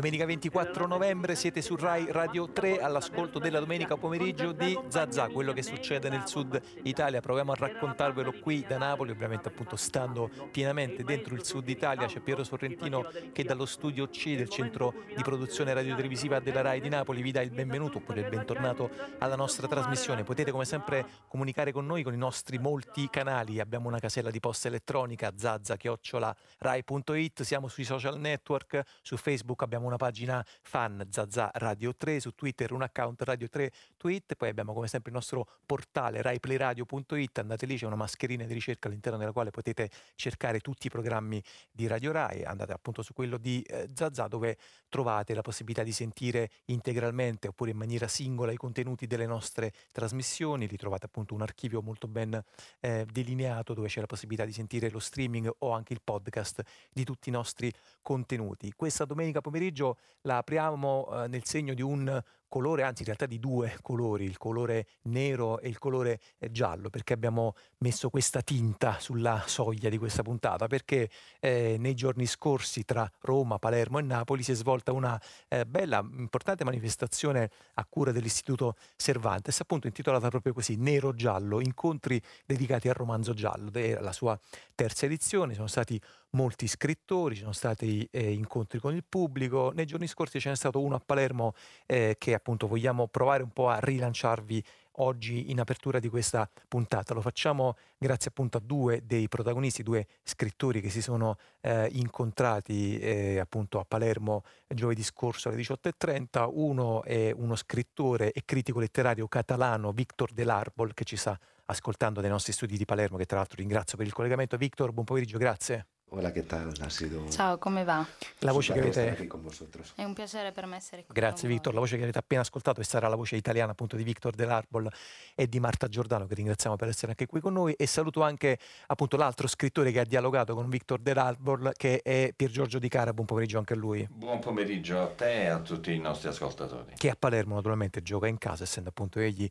domenica 24 novembre siete su Rai Radio 3 all'ascolto della domenica pomeriggio di Zazà, quello che succede nel sud Italia. Proviamo a raccontarvelo qui da Napoli, ovviamente appunto stando pienamente dentro il sud Italia. C'è Piero Sorrentino che dallo studio C del centro di produzione radiotelevisiva della Rai di Napoli vi dà il benvenuto oppure il bentornato alla nostra trasmissione. Potete come sempre comunicare con noi con i nostri molti canali. Abbiamo una casella di posta elettronica zazza-rai.it, siamo sui social network, su Facebook abbiamo una pagina fan Zazza Radio 3, su Twitter un account Radio 3 Tweet, poi abbiamo come sempre il nostro portale raiplayradio.it, andate lì, c'è una mascherina di ricerca all'interno della quale potete cercare tutti i programmi di Radio Rai, andate appunto su quello di eh, Zazza dove trovate la possibilità di sentire integralmente oppure in maniera singola i contenuti delle nostre trasmissioni, ritrovate appunto un archivio molto ben eh, delineato dove c'è la possibilità di sentire lo streaming o anche il podcast di tutti i nostri contenuti. Questa domenica pomeriggio la apriamo eh, nel segno di un colore, anzi in realtà di due colori, il colore nero e il colore eh, giallo, perché abbiamo messo questa tinta sulla soglia di questa puntata, perché eh, nei giorni scorsi tra Roma, Palermo e Napoli si è svolta una eh, bella, importante manifestazione a cura dell'Istituto Cervantes, appunto intitolata proprio così, Nero Giallo, incontri dedicati al romanzo giallo, era la sua terza edizione, sono stati molti scrittori, ci sono stati eh, incontri con il pubblico. Nei giorni scorsi ce n'è stato uno a Palermo eh, che appunto vogliamo provare un po' a rilanciarvi oggi in apertura di questa puntata. Lo facciamo grazie appunto a due dei protagonisti, due scrittori che si sono eh, incontrati eh, appunto a Palermo giovedì scorso alle 18.30. Uno è uno scrittore e critico letterario catalano, Victor Delarbol, che ci sta ascoltando dai nostri studi di Palermo, che tra l'altro ringrazio per il collegamento. Victor, buon pomeriggio, grazie. Hola, ¿qué tal? Ha sido Ciao, come va? La voce che avete... È un piacere per me essere qui. Grazie con Victor, la voce che avete appena ascoltato è sarà la voce italiana appunto di Victor Delarbol e di Marta Giordano che ringraziamo per essere anche qui con noi e saluto anche appunto l'altro scrittore che ha dialogato con Victor Delarbol che è Pier Giorgio Di Cara, buon pomeriggio anche a lui, Buon pomeriggio a te e a tutti i nostri ascoltatori. che a Palermo naturalmente gioca in casa essendo appunto egli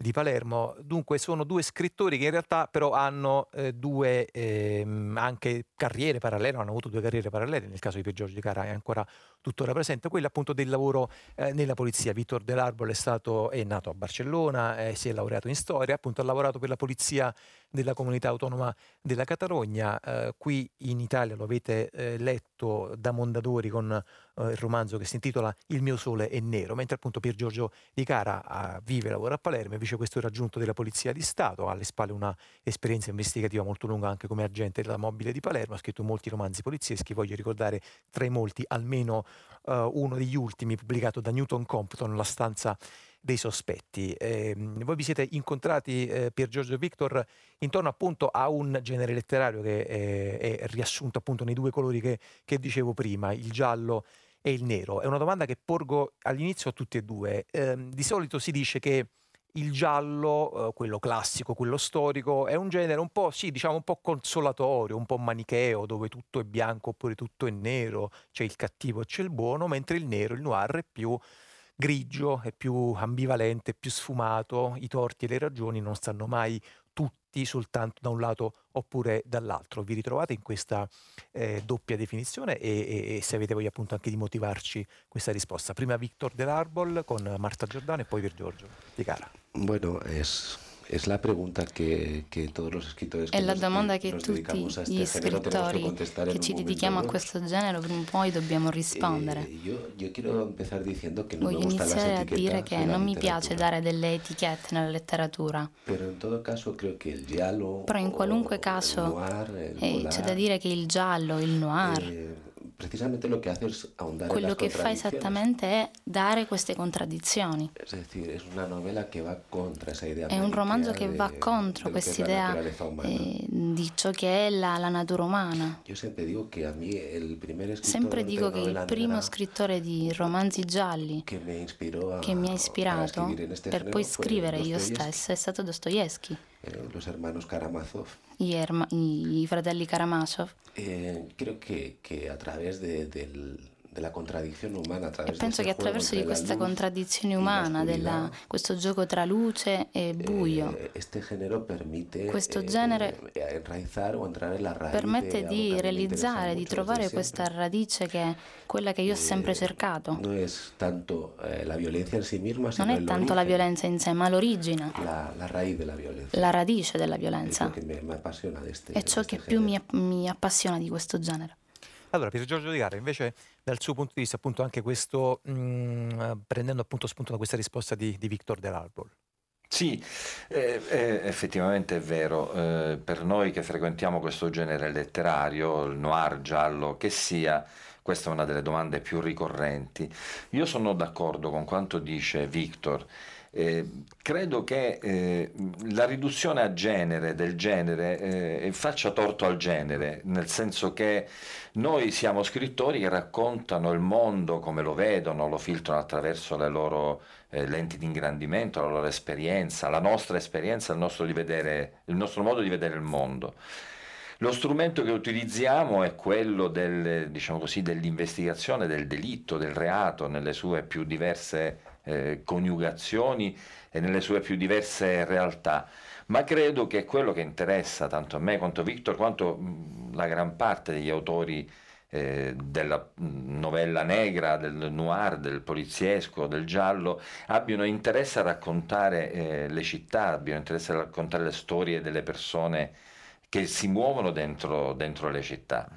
di Palermo. Dunque sono due scrittori che in realtà però hanno eh, due ehm, anche carriere parallele, hanno avuto due carriere parallele, nel caso di Pier Giorgio Di Cara è ancora tuttora presente, quella appunto del lavoro eh, nella polizia. Vittor Delarbol è stato è nato a Barcellona, eh, si è laureato in storia, appunto ha lavorato per la polizia della comunità autonoma della Catalogna. Eh, qui in Italia lo avete eh, letto da Mondadori con eh, il romanzo che si intitola Il mio sole è nero, mentre appunto Pier Giorgio Di Cara ah, vive e lavora a Palermo, invece questo è raggiunto della Polizia di Stato, ha alle spalle una esperienza investigativa molto lunga anche come agente della mobile di Palermo, ha scritto molti romanzi polizieschi, voglio ricordare tra i molti almeno eh, uno degli ultimi pubblicato da Newton Compton, La stanza dei sospetti. Ehm, voi vi siete incontrati, eh, Pier Giorgio Victor, intorno appunto a un genere letterario che eh, è riassunto appunto nei due colori che, che dicevo prima, il giallo e il nero. È una domanda che porgo all'inizio a tutti e due. Ehm, di solito si dice che il giallo, eh, quello classico, quello storico, è un genere un po', sì, diciamo un po' consolatorio, un po' manicheo, dove tutto è bianco oppure tutto è nero, c'è il cattivo e c'è il buono, mentre il nero, il noir è più grigio, è più ambivalente, più sfumato, i torti e le ragioni non stanno mai tutti soltanto da un lato oppure dall'altro. Vi ritrovate in questa eh, doppia definizione e, e- e se avete voglia appunto anche di motivarci questa risposta. Prima Victor Delarbol con Marta Giordano e poi Pier Giorgio Di Cara. Bueno, es, es la pregunta que, que todos los escritores È que la domanda que che tutti gli scrittori che ci dedichiamo a questo genere prima o poi dobbiamo rispondere. Eh, yo, yo quiero empezar diciendo que no me Voglio iniziare a dire che non mi piace dare delle etichette nella letteratura, però in qualunque caso eh, c'è da dire che il giallo, il noir, eh, precisamente lo que hace es ahondar en quello las che fa esattamente è dare queste contraddizioni. Es decir, es una novela que va contra esa idea È un romanzo che va contro lo que es la quest'idea naturaleza umana. eh, di ciò che è la, la natura umana. Yo siempre digo que a el primer escritor Sempre dico che il primo scrittore di romanzi gialli me inspiró a, che mi ha ispirato en per poi scrivere io stessa è stato Dostoevsky, eh, los hermanos Karamazov. I- i fratelli Karamazov. Eh, creo que, que a través de, del- de la contradicción humana a E penso che attraverso di questa contraddizione umana, della- questo gioco tra luce e buio, eh, este género permite Questo eh, genere eh, permette di realizzare, di trovare questa radice che è quella che io ho sempre Eh, cercato. No es tanto eh, la violencia en sí misma, Non è tanto la violenza in sé, ma l'origine, la, la la radice della violenza. È ciò che più mi, mi appassiona di questo genere. Allora, Pier Giorgio Di Gara, invece dal suo punto di vista, appunto anche questo, mm, prendendo appunto spunto da questa risposta di, di Victor Delarbol. Sì, eh, eh, effettivamente è vero, eh, per noi che frequentiamo questo genere letterario, il noir, giallo, che sia, questa è una delle domande più ricorrenti. Io sono d'accordo con quanto dice Victor. Eh, credo che eh, la riduzione a genere del genere eh, faccia torto al genere, nel senso che noi siamo scrittori che raccontano il mondo come lo vedono, lo filtrano attraverso le loro eh, lenti di ingrandimento, la loro esperienza, la nostra esperienza, il nostro, vedere, il nostro modo di vedere il mondo. Lo strumento che utilizziamo è quello del, diciamo così, dell'investigazione del delitto, del reato, nelle sue più diverse eh, coniugazioni e nelle sue più diverse realtà. Ma credo che quello che interessa tanto a me quanto a Victor, quanto mh, la gran parte degli autori eh, della mh, novella negra, del noir, del poliziesco, del giallo, abbiano interesse a raccontare eh, le città, abbiano interesse a raccontare le storie delle persone che si muovono dentro, dentro le città.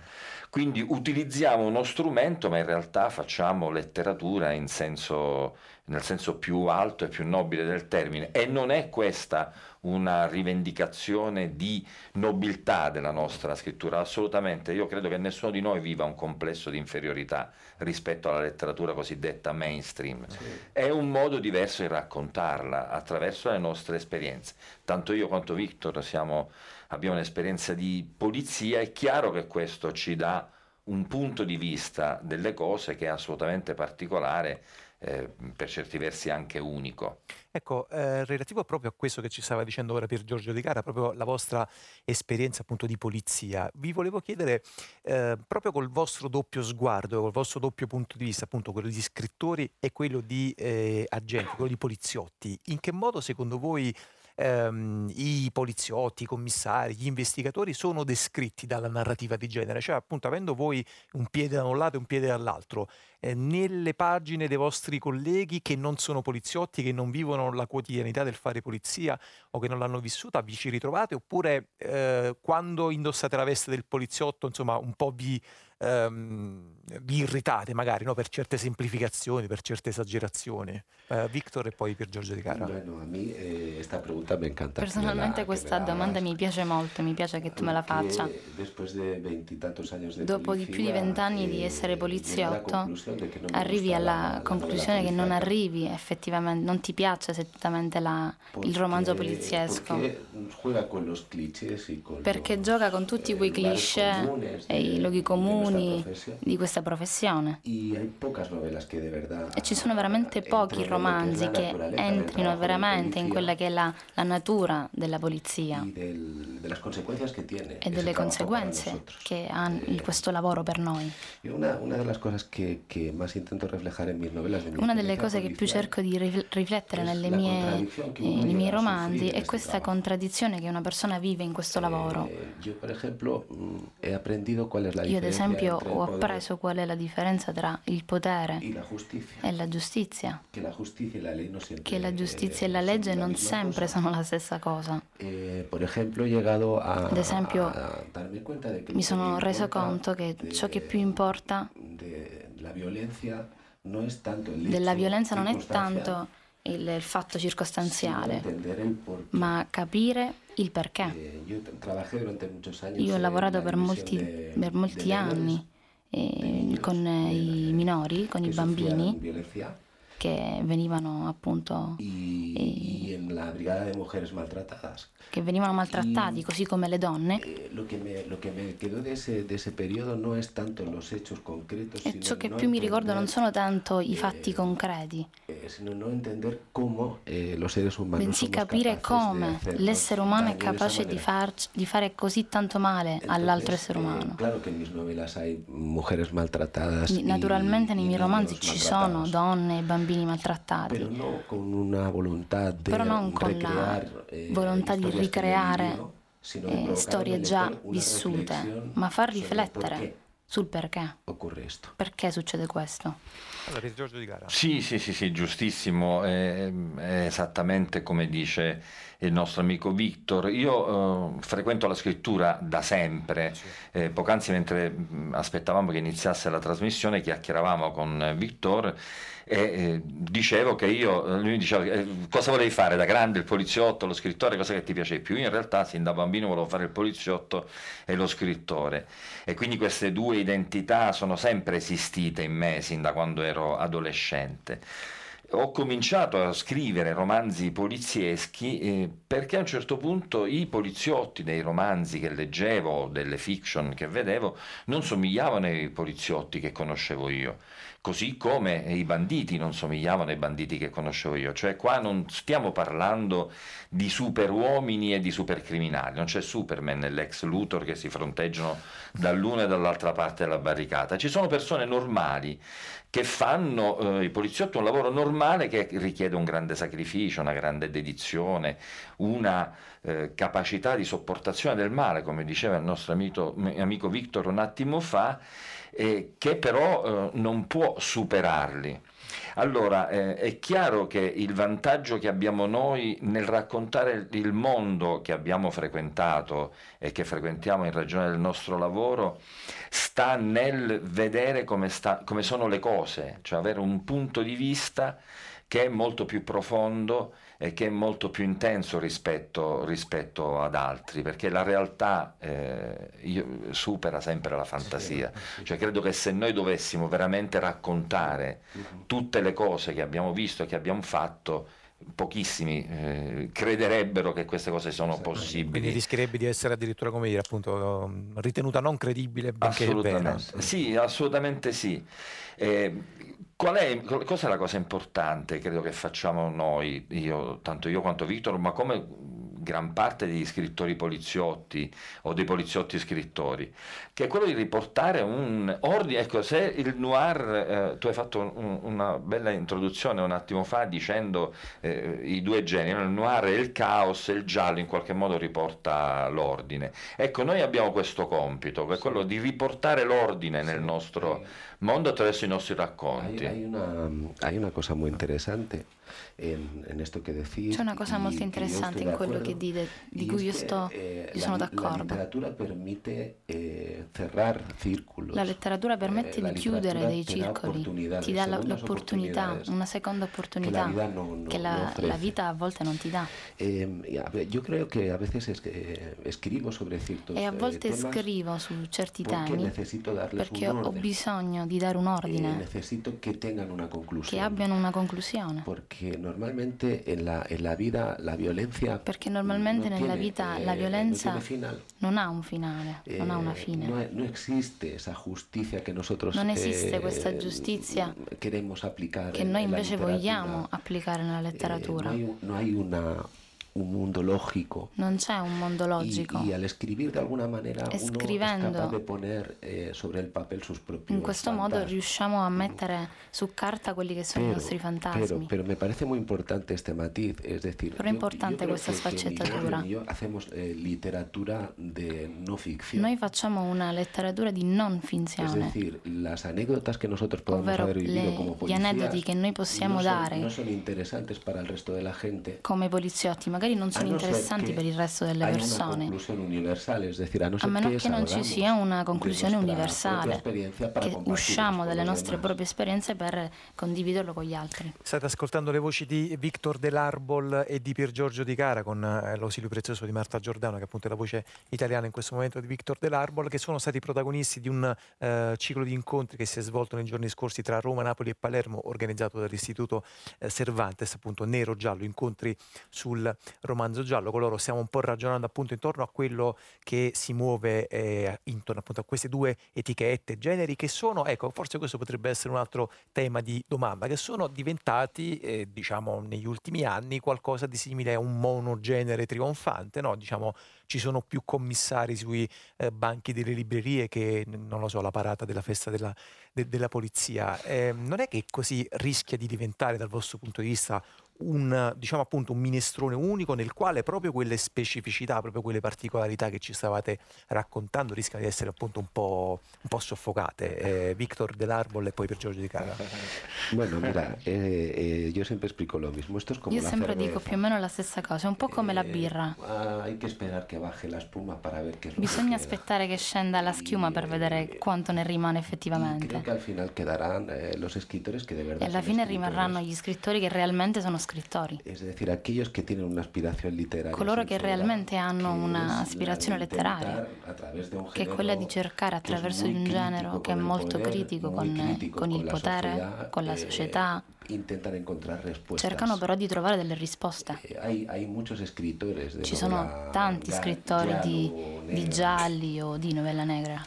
Quindi utilizziamo uno strumento, ma in realtà facciamo letteratura in senso, nel senso più alto e più nobile del termine. E non è questa una rivendicazione di nobiltà della nostra scrittura, assolutamente. Io credo che nessuno di noi viva un complesso di inferiorità rispetto alla letteratura cosiddetta mainstream. Sí. È un modo diverso di raccontarla attraverso le nostre esperienze. Tanto io quanto Victor siamo, abbiamo un'esperienza di polizia, è chiaro che questo ci dà un punto di vista delle cose che è assolutamente particolare, eh, per certi versi anche unico. Ecco, eh, relativo proprio a questo che ci stava dicendo ora Pier Giorgio Di Cara, proprio la vostra esperienza appunto di polizia, vi volevo chiedere eh, proprio col vostro doppio sguardo, col vostro doppio punto di vista, appunto quello di scrittori e quello di eh, agenti, quello di poliziotti, in che modo secondo voi ehm, i poliziotti, i commissari, gli investigatori sono descritti dalla narrativa di genere, cioè appunto avendo voi un piede da un lato e un piede dall'altro, eh, nelle pagine dei vostri colleghi che non sono poliziotti, che non vivono la quotidianità del fare polizia o che non l'hanno vissuta, vi ci ritrovate? Oppure eh, quando indossate la veste del poliziotto, insomma, un po' vi, ehm, vi irritate magari no? per certe semplificazioni, per certe esagerazioni. Eh, Victor e poi Pier Giorgio Di Cara. Bueno, a mí eh, esta pregunta me encanta. me Personalmente que questa me la domanda mi piace molto, mi piace che tu me la faccia. Dopo di più di vent'anni di eh, essere poliziotto, me arrivi alla la conclusione che non arrivi effettivamente, non ti piace esattamente la- il romanzo poliziesco. porque juega con los clichés y con Perché los, gioca con tutti eh, quei lugares cliché comunes e i luoghi comuni profesión. di questa professione. E ci sono veramente pochi que es romanzi che entrino veramente in quella che è la, la natura della polizia e delle conseguenze che ha Eh, questo lavoro per noi. una, delle cose che più cerco di rif- riflettere nelle mie- eh, nei miei romanzi è questa contraddizione che una persona vive in questo lavoro. Eh, mm, Io ad diferencia esempio ho appreso qual è la differenza tra il potere e la giustizia, che la giustizia e la eh, legge non sempre sono la stessa cosa. Eh, Ad esempio, Mi sono reso conto che ciò che più importa della violenza non è tanto il, il fatto circostanziale, ma capire il perché. Eh, Io ho en lavorato la per molti, per molti anni eh, con eh, i minori, con i bambini che che venivano appunto y, Eh. y la Brigada de Mujeres Maltratadas. che venivano maltrattati, Y- così come le donne. Eh, lo, que me, lo que me quedó de ese, de ese periodo no es tanto los hechos concretos, E ciò che no più mi ricordo non sono tanto i fatti eh, concreti, eh, eh, bensì capire come l'essere umano è capace di, farci- di fare così tanto male all'altro Entonces, essere eh, umano. claro Naturalmente nei miei romanzi ci sono donne e bambini Pero maltrattati, no con una voluntad de Però non con la eh, volontà di ricreare, eh, storie già vissute, ma far riflettere sul perché. Perché succede questo? Allora, Pier Giorgio Di Gara. Sì, sì, sì, sì, giustissimo, è, è esattamente come dice il nostro amico Victor. Io eh, frequento la scrittura da sempre. Eh, poc'anzi mentre mh, aspettavamo che iniziasse la trasmissione chiacchieravamo con Victor e eh, dicevo che io, lui mi diceva eh, cosa volevi fare da grande, il poliziotto, lo scrittore, cosa che ti piace più? Io in realtà sin da bambino volevo fare il poliziotto e lo scrittore e quindi queste due identità sono sempre esistite in me sin da quando ero adolescente. Ho cominciato a scrivere romanzi polizieschi eh, perché a un certo punto i poliziotti dei romanzi che leggevo, delle fiction che vedevo, non somigliavano ai poliziotti che conoscevo io, così come i banditi non somigliavano ai banditi che conoscevo io. Cioè qua non stiamo parlando di superuomini e di supercriminali, non c'è Superman nell'ex Luthor che si fronteggiano dall'una e dall'altra parte della barricata, ci sono persone normali che fanno eh, i poliziotti un lavoro normale che richiede un grande sacrificio, una grande dedizione, una eh, capacità di sopportazione del male, come diceva il nostro amico, amico Victor un attimo fa, eh, che però eh, non può superarli. Allora, eh, è chiaro che il vantaggio che abbiamo noi nel raccontare il mondo che abbiamo frequentato e che frequentiamo in ragione del nostro lavoro sta nel vedere come, sta- come sono le cose, cioè avere un punto di vista che è molto più profondo e che è molto più intenso rispetto, rispetto ad altri, perché la realtà eh, io- supera sempre la fantasia. Cioè credo che se noi dovessimo veramente raccontare tutte le cose che abbiamo visto e che abbiamo fatto, pochissimi eh, crederebbero che queste cose sono Quindi possibili. rischierebbe di essere addirittura, come dire, appunto, ritenuta non credibile, benché è vera. Assolutamente, sì, assolutamente sì. Eh, qual è, cos'è la cosa importante, credo che facciamo noi, io, tanto io quanto Victor, ma come gran parte degli scrittori poliziotti o dei poliziotti scrittori, che è quello di riportare un ordine. Ecco, se il noir, eh, tu hai fatto un- una bella introduzione un attimo fa dicendo eh, i due generi, il noir è il caos e il giallo in qualche modo riporta l'ordine. Ecco, noi abbiamo questo compito, che è quello di riportare l'ordine nel nostro mondo attraverso i nostri racconti. hay una, hay una cosa muy interesante en, en esto que decís. C'è una cosa molto interessante in quello che dite, di cui io, sto, eh, io la, sono la d'accordo. literatura permite eh, cerrar círculos. La letteratura permette Eh, la di chiudere dei circoli, ti dà la- l'opportunità, una seconda la opportunità vida no, no- che no la, ofrece. la vita a volte non ti dà. Eh, yo creo que a veces es eh, sobre ciertos E a eh, volte temas scrivo su certi temi perché ho bisogno di dare un Eh, ordine, che conclusión. abbiano una conclusione. Porque normalmente en la, en la vida la violencia Perché normalmente no nella tiene, vita eh, la no violenza final. non ha un finale, non ha una Eh, fine. No, no existe esa justicia que nosotros Non esiste eh, questa giustizia che noi invece vogliamo applicare nella Eh, letteratura. no hay, un- no hay una, un mundo lógico. Non c'è un mondo Y, logico. y al escribir de alguna manera uno es capaz de poner eh, sobre el papel sus propios In questo modo fantasmi. riusciamo a mettere su carta quelli che sono i Pero, nostri pero, fantasmi. pero me parece muy importante este matiz, es decir, Pero importante creo questa que- que sfaccettatura. Y yo hacemos eh, literatura de no ficción. Noi facciamo una letteratura di non Es finzione, decir, las anécdotas que nosotros podemos ovvero haber vivido le- como gli policías aneddoti che noi possiamo no, son, dare no son interesantes para el resto de la gente, come poliziotti, magari magari non sono interessanti per il resto delle persone. a meno che non ci sia una conclusione universale, che usciamo dalle nostre proprie esperienze per condividerlo con gli altri. State ascoltando le voci di Victor Delarbol e di Pier Giorgio Di Cara con eh, l'ausilio prezioso di Marta Giordano, che appunto è la voce italiana in questo momento di Victor Delarbol, che sono stati protagonisti di un uh, ciclo di incontri che si è svolto nei giorni scorsi tra Roma, Napoli e Palermo, organizzato dall'Istituto uh, Cervantes, appunto nero-giallo, incontri sul romanzo giallo. Con stiamo un po' ragionando appunto intorno a quello che si muove eh, intorno appunto a queste due etichette, generi che sono, ecco, forse questo potrebbe essere un altro tema di domanda, che sono diventati, eh, diciamo, negli ultimi anni qualcosa di simile a un monogenere trionfante, no? Diciamo, ci sono più commissari sui eh, banchi delle librerie che, non lo so, la parata della festa della, de, della polizia. Eh, non è che così rischia di diventare dal vostro punto di vista un, diciamo appunto, un minestrone unico nel quale proprio quelle specificità, proprio quelle particolarità che ci stavate raccontando rischiano di essere appunto un po', un po soffocate. Eh, Victor Delarbol e poi per Giorgio Di Cara. Bueno, mira, eh, eh, io sempre explico lo mismo. Esto es como io sempre dico più o meno la stessa cosa, è un po' come la eh, birra. hay que esperar que baje la spuma para ver qué Bisogna aspettare che scenda la schiuma per vedere quanto ne rimane effettivamente. Creo que al final quedarán eh, los escritores que de verdad E alla fine rimarranno gli scrittori che realmente sono scrittori. Decir, Coloro che realmente hanno un'aspirazione letteraria, che è quella di cercare attraverso un genere che è molto critico con, con il potere, con la società, Cercano però di trovare delle risposte. Ci sono tanti scrittori di, di gialli o di novella negra.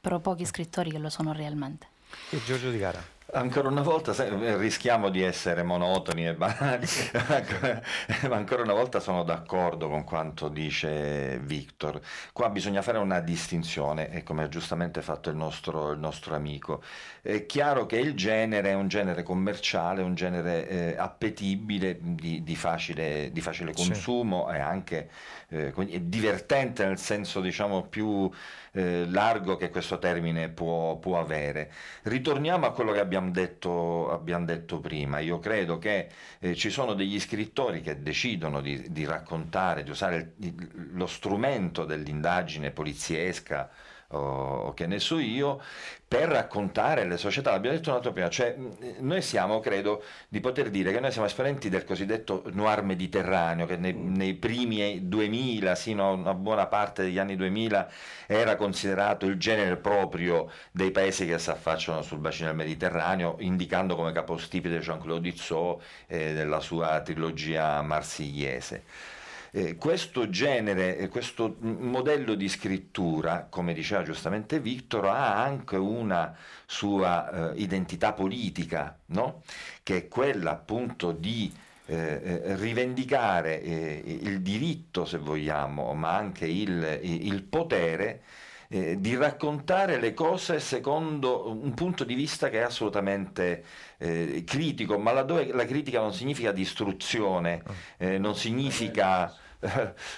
Però pochi scrittori che lo sono realmente. E Giorgio Di Gara. Ancora una volta rischiamo di essere monotoni e banali, ma ancora una volta sono d'accordo con quanto dice Victor. Qua bisogna fare una distinzione, e come ha giustamente fatto il nostro, il nostro, amico. È chiaro che il genere è un genere commerciale, un genere eh, appetibile, di, di, facile, di, facile, consumo, sì. è anche eh, divertente nel senso diciamo più eh, largo che questo termine può, può, avere. Ritorniamo a quello che abbiamo detto, abbiamo detto prima. Io credo che eh, ci sono degli scrittori che decidono di, di raccontare, di usare il, lo strumento dell'indagine poliziesca o, che ne so io, per raccontare le società. L'abbiamo detto un altro prima, cioè noi siamo, credo, di poter dire che noi siamo esponenti del cosiddetto noir mediterraneo, che nei, nei primi 2000, sino a una buona parte degli anni 2000, era considerato il genere proprio dei paesi che si affacciano sul bacino del Mediterraneo, indicando come capostipite Jean-Claude Izzot eh, della sua trilogia marsigliese. Eh, questo genere, eh, questo modello di scrittura, come diceva giustamente Victor, ha anche una sua eh, identità politica, no? che è quella appunto di eh, eh rivendicare eh, il diritto, se vogliamo, ma anche il, il potere eh, di raccontare le cose secondo un punto di vista che è assolutamente eh, critico, ma laddove la critica non significa distruzione, ah. eh, non significa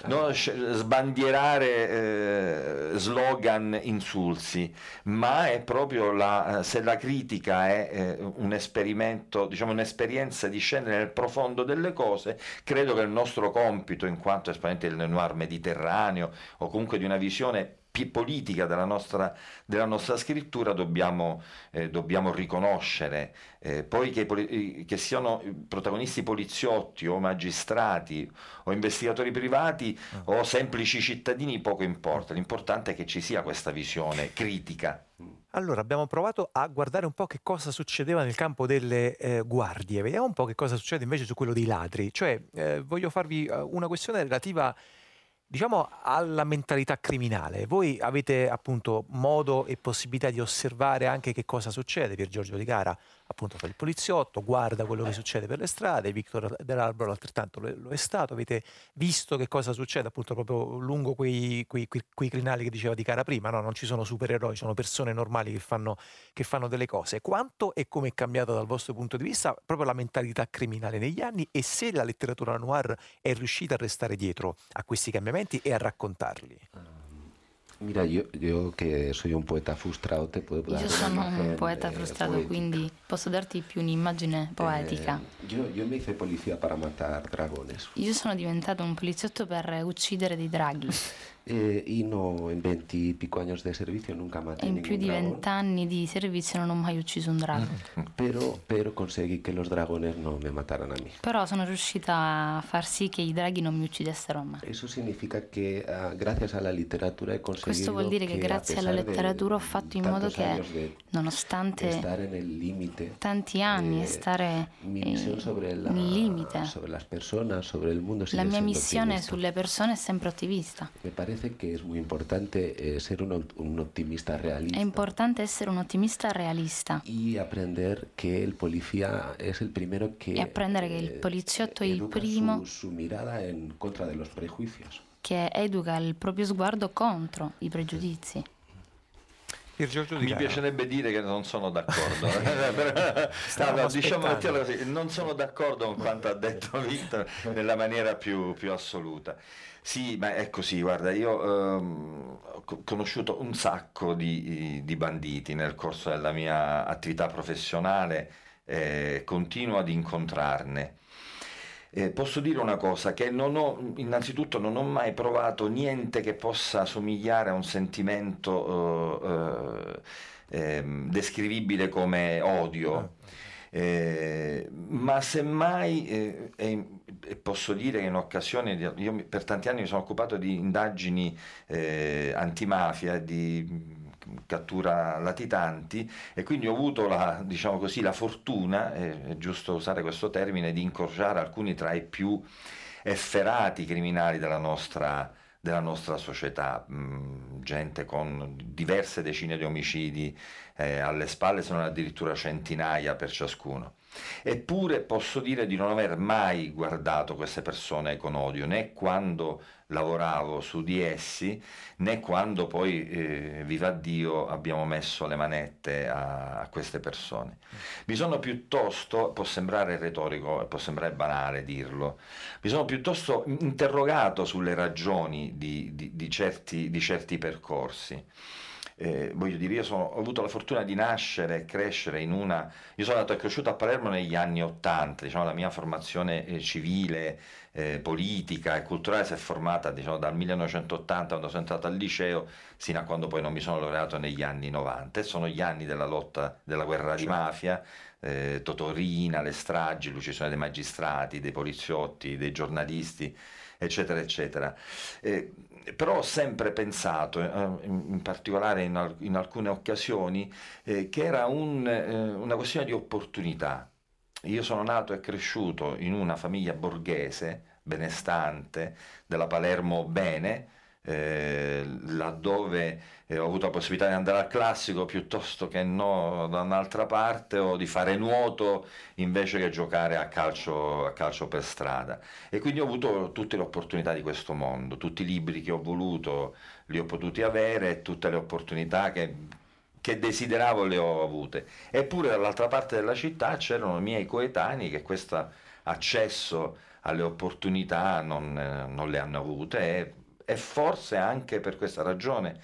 non sbandierare eh, slogan insulsi, ma è proprio la, se la critica è eh, un esperimento, diciamo un'esperienza di scendere nel profondo delle cose, credo che il nostro compito in quanto esponenti del noir mediterraneo o comunque di una visione politica della nostra, della nostra scrittura dobbiamo, eh, dobbiamo riconoscere. Eh, poi che, che, siano protagonisti poliziotti o magistrati o investigatori privati ah. o semplici cittadini poco importa, l'importante è che ci sia questa visione critica. Allora, abbiamo provato a guardare un po' che cosa succedeva nel campo delle eh, guardie, vediamo un po' che cosa succede invece su quello dei ladri. Cioè, eh, voglio farvi eh, una questione relativa diciamo alla mentalità criminale. Voi avete appunto modo e possibilità di osservare anche che cosa succede. Pier Giorgio Di Cara appunto fa il poliziotto, guarda quello che succede per le strade, Victor Dell'Arboro altrettanto lo, è stato, avete visto che cosa succede appunto proprio lungo quei, quei, quei, quei crinali che diceva Di Cara prima, no? non ci sono supereroi, sono persone normali che fanno, che fanno delle cose. Quanto e come è cambiata dal vostro punto di vista proprio la mentalità criminale negli anni e se la letteratura noir è riuscita a restare dietro a questi cambiamenti e a raccontarli? Mira, io, io, che sono un poeta frustrato, te puedo Io sono un poeta frustrato, poetica. quindi posso darti più un'immagine poetica. Eh, Io, io mi hice policía para matar dragones. Io sono diventato un poliziotto per uccidere dei draghi. Eh, y no, en veintipico años de servicio nunca maté E in più di dragón. vent'anni di servizio non ho mai ucciso un drago. Pero, pero conseguí que los dragones no me mataran a mí. Però sono riuscita a far sì che i draghi non mi uccidessero a me. Eso significa que ah, gracias a la literatura he conseguido Questo vuol dire che a grazie alla letteratura ho fatto in modo che, nonostante estar en el límite, tanti anni eh, e stare mi eh, nel limite, sobre las personas, sobre el mundo, la mia missione optimista. sulle persone è sempre ottimista. Me parece que es muy importante eh, ser un, un optimista realista È importante essere un ottimista realista y aprender que el policía es el primero que E apprendere che il eh, poliziotto è il primo su, su mirada en contra de los prejuicios. che educa il proprio sguardo contro i pregiudizi. Mi piacerebbe dire che non sono d'accordo. No, no, diciamo così, non sono d'accordo con quanto ha detto Victor nella maniera più, più assoluta. Sì, ma è così, guarda, io ehm, ho co- conosciuto un sacco di, di banditi nel corso della mia attività professionale, eh, continuo ad incontrarne. Eh, posso dire una cosa, che non ho, innanzitutto non ho mai provato niente che possa somigliare a un sentimento eh, eh, ehm, descrivibile come odio. Eh, ma semmai, eh, e- e posso dire che in occasione, di- io per tanti anni mi sono occupato di indagini eh, antimafia, di mh, cattura latitanti e quindi ho avuto la, diciamo così, la fortuna, eh, è giusto usare questo termine, di incrociare alcuni tra i più efferati criminali della nostra, della nostra società, mh, gente con diverse decine di omicidi eh, alle spalle, se non addirittura centinaia per ciascuno. Eppure posso dire di non aver mai guardato queste persone con odio, né quando lavoravo su di essi, né quando poi, eh, viva Dio, abbiamo messo le manette a, a queste persone. Mi sono piuttosto, può sembrare retorico può sembrare banale dirlo, mi sono piuttosto interrogato sulle ragioni di, di- di certi, di certi percorsi. Eh, voglio dire, io sono- ho avuto la fortuna di nascere e crescere in una... Io sono nato e cresciuto a Palermo negli anni Ottanta, diciamo, la mia formazione eh, civile, eh, politica e culturale si è formata diciamo, dal 1980 quando sono entrato al liceo sino a quando poi non mi sono laureato negli anni 90 e sono gli anni della lotta, della guerra di mafia, eh, Totorina, le stragi, l'uccisione dei magistrati, dei poliziotti, dei giornalisti, eccetera, eccetera. Eh, però ho sempre pensato, eh, in particolare in, al- in alcune occasioni, eh, che era un, eh, una questione di opportunità. Io sono nato e cresciuto in una famiglia borghese, benestante, della Palermo bene, laddove eh, ho avuto la possibilità di andare al classico piuttosto che no da un'altra parte o di fare nuoto invece che giocare a calcio, a calcio per strada. E quindi ho avuto tutte le opportunità di questo mondo, tutti i libri che ho voluto li ho potuti avere, tutte le opportunità che, che desideravo le ho avute. Eppure dall'altra parte della città c'erano i miei coetanei che questo accesso alle opportunità non, non le hanno avute e, e forse anche per questa ragione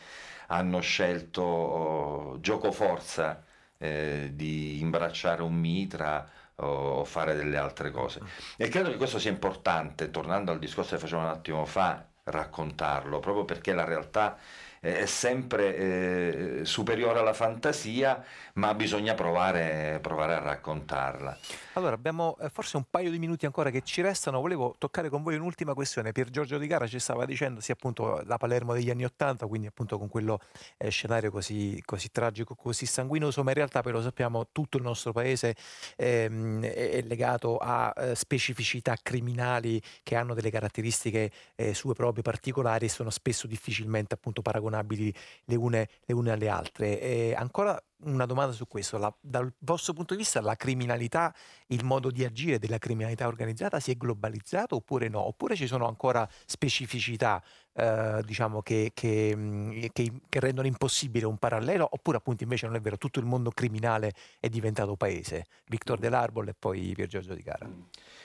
hanno scelto oh, gioco forza eh, di imbracciare un mitra o fare delle altre cose. E credo che questo sia importante, tornando al discorso che facevo un attimo fa, raccontarlo, proprio perché la realtà è sempre eh, superiore alla fantasia, ma bisogna provare, provare a raccontarla. Allora, abbiamo eh, forse un paio di minuti ancora che ci restano. Volevo toccare con voi un'ultima questione. Pier Giorgio Di Gara ci stava dicendo, sì, appunto, la Palermo degli anni Ottanta, quindi appunto con quello eh, scenario così, così tragico, così sanguinoso, ma in realtà lo sappiamo, tutto il nostro paese ehm, è, è legato a eh, specificità criminali che hanno delle caratteristiche eh, sue proprie particolari e sono spesso difficilmente appunto paragonabili le une, le une alle altre. E ancora una domanda su questo, La- dal vostro punto di vista la criminalità, il modo di agire della criminalità organizzata si è globalizzato oppure no? Oppure ci sono ancora specificità eh, diciamo che, che, mh, che- che rendono impossibile un parallelo oppure appunto invece non è vero, tutto il mondo criminale è diventato paese? Victor Delarbol e poi Pier Giorgio Di Cara.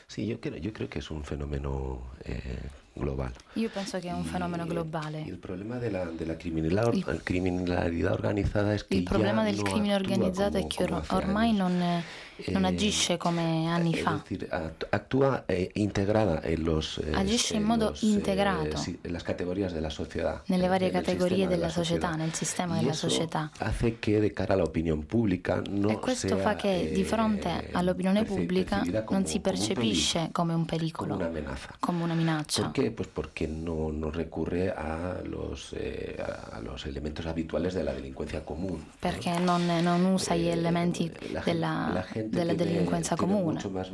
Sí, yo creo, yo creo que es un fenómeno eh, global. Io penso che è un fenomeno globale. el problema de la, de la criminalidad, Il- criminalidad organizada es que Il problema del no crimine organizzato è che or- ormai non, non agisce come anni fa. Decir, actúa eh, integrada en los, eh, agisce in modo los, integrato eh, la sociedad, nelle varie categorie della società, nel sistema della società. De pubblica no e questo fa che di fronte all'opinione pubblica non si percepisce come un pericolo, come una, come una minaccia. Perché? Pues porque no, no recurre a los, eh, a los elementos habituales de la delincuencia común. Perché non, non usa gli elementi la, della, la della delinquenza comune. La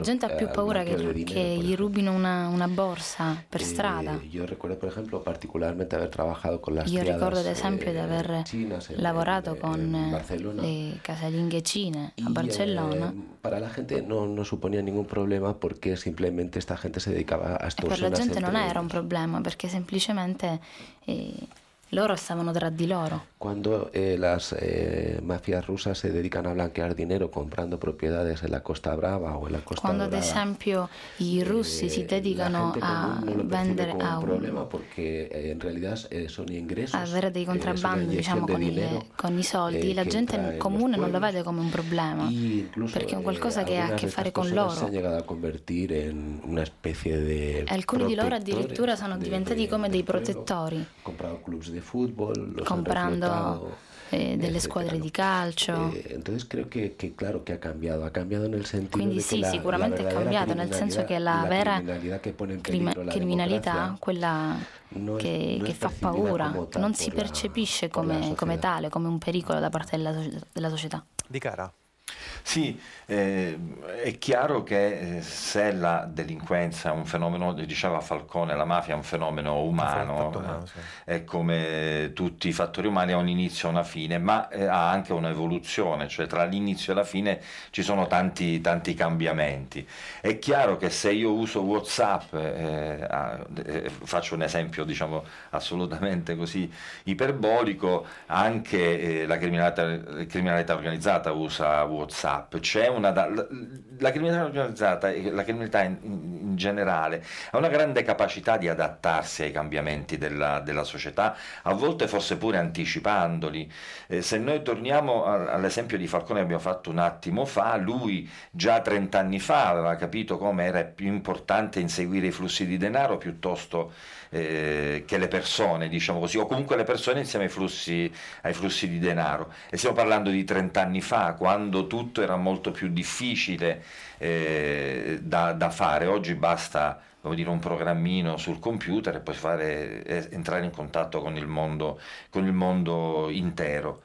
gente ha più paura che, che gli rubino una, una borsa per eh, strada. Io ricordo, per esempio, particolarmente aver lavorato con Io ricordo ad esempio di aver lavorato con le casalinghe cine a Barcellona. Per la gente non, non suponía ningún problema perché semplicemente questa gente si dedicava a. Per la gente non era un problema perché semplicemente eh, loro stavano tra di loro. Quando eh, las eh, mafias rusas se dedican a blanquear dinero comprando propiedades en la Costa Brava o en la Costa Quando Dorada, ad esempio i russi eh, si dedicano a vendere a un problema perché eh, in realtà eh, sono ingressos, a avere dei contrabbandi diciamo con, il, con, i soldi, la gente comune non lo vede come un problema perché è qualcosa che ha a che fare con loro. Alcuni di loro addirittura sono diventati come dei protettori. Comprano clubs di football, comprando eh, delle squadre di calcio. Eh, entonces creo que, que, claro que ha cambiado, ha cambiado nel sentido Quindi sì, la, sicuramente la è cambiato, nel senso che la, la vera crima, criminalità, quella no che, che fa paura, non si percepisce come, come, tale, come un pericolo da parte della, della società. Di cara. Sì, eh, è chiaro che eh, se la delinquenza è un fenomeno, diceva Falcone, la mafia è un fenomeno umano, umano sì. è come tutti i fattori umani, ha un inizio e una fine, ma eh, ha anche un'evoluzione, cioè tra l'inizio e la fine ci sono tanti, tanti cambiamenti. È chiaro che se io uso Whatsapp, eh, eh, faccio un esempio diciamo assolutamente così iperbolico, anche eh, la criminalità, criminalità organizzata usa Whatsapp, c'è una la criminalità organizzata e la criminalità in, in, generale ha una grande capacità di adattarsi ai cambiamenti della, della società, a volte forse pure anticipandoli. Eh, se noi torniamo all'esempio di Falcone che abbiamo fatto un attimo fa, lui già 30 anni fa aveva capito come era più importante inseguire i flussi di denaro piuttosto eh, che le persone, diciamo così, o comunque le persone insieme ai flussi, ai flussi di denaro. E stiamo parlando di 30 anni fa, quando tutto era molto più difficile eh, da, da fare. Oggi basta come dire, un programmino sul computer e poi fare, eh, entrare in contatto con il mondo, con il mondo intero.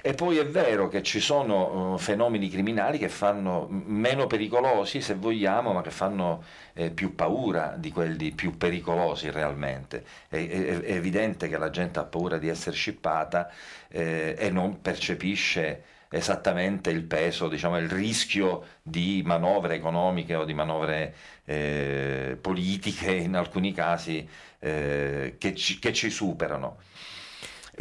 E poi è vero che ci sono uh, fenomeni criminali che fanno meno pericolosi, se vogliamo, ma che fanno eh, più paura di quelli più pericolosi realmente. È, è, è, evidente che la gente ha paura di essere scippata eh, e non percepisce esattamente il peso, diciamo, il rischio di manovre economiche o di manovre eh, politiche in alcuni casi eh, che, ci, che ci superano.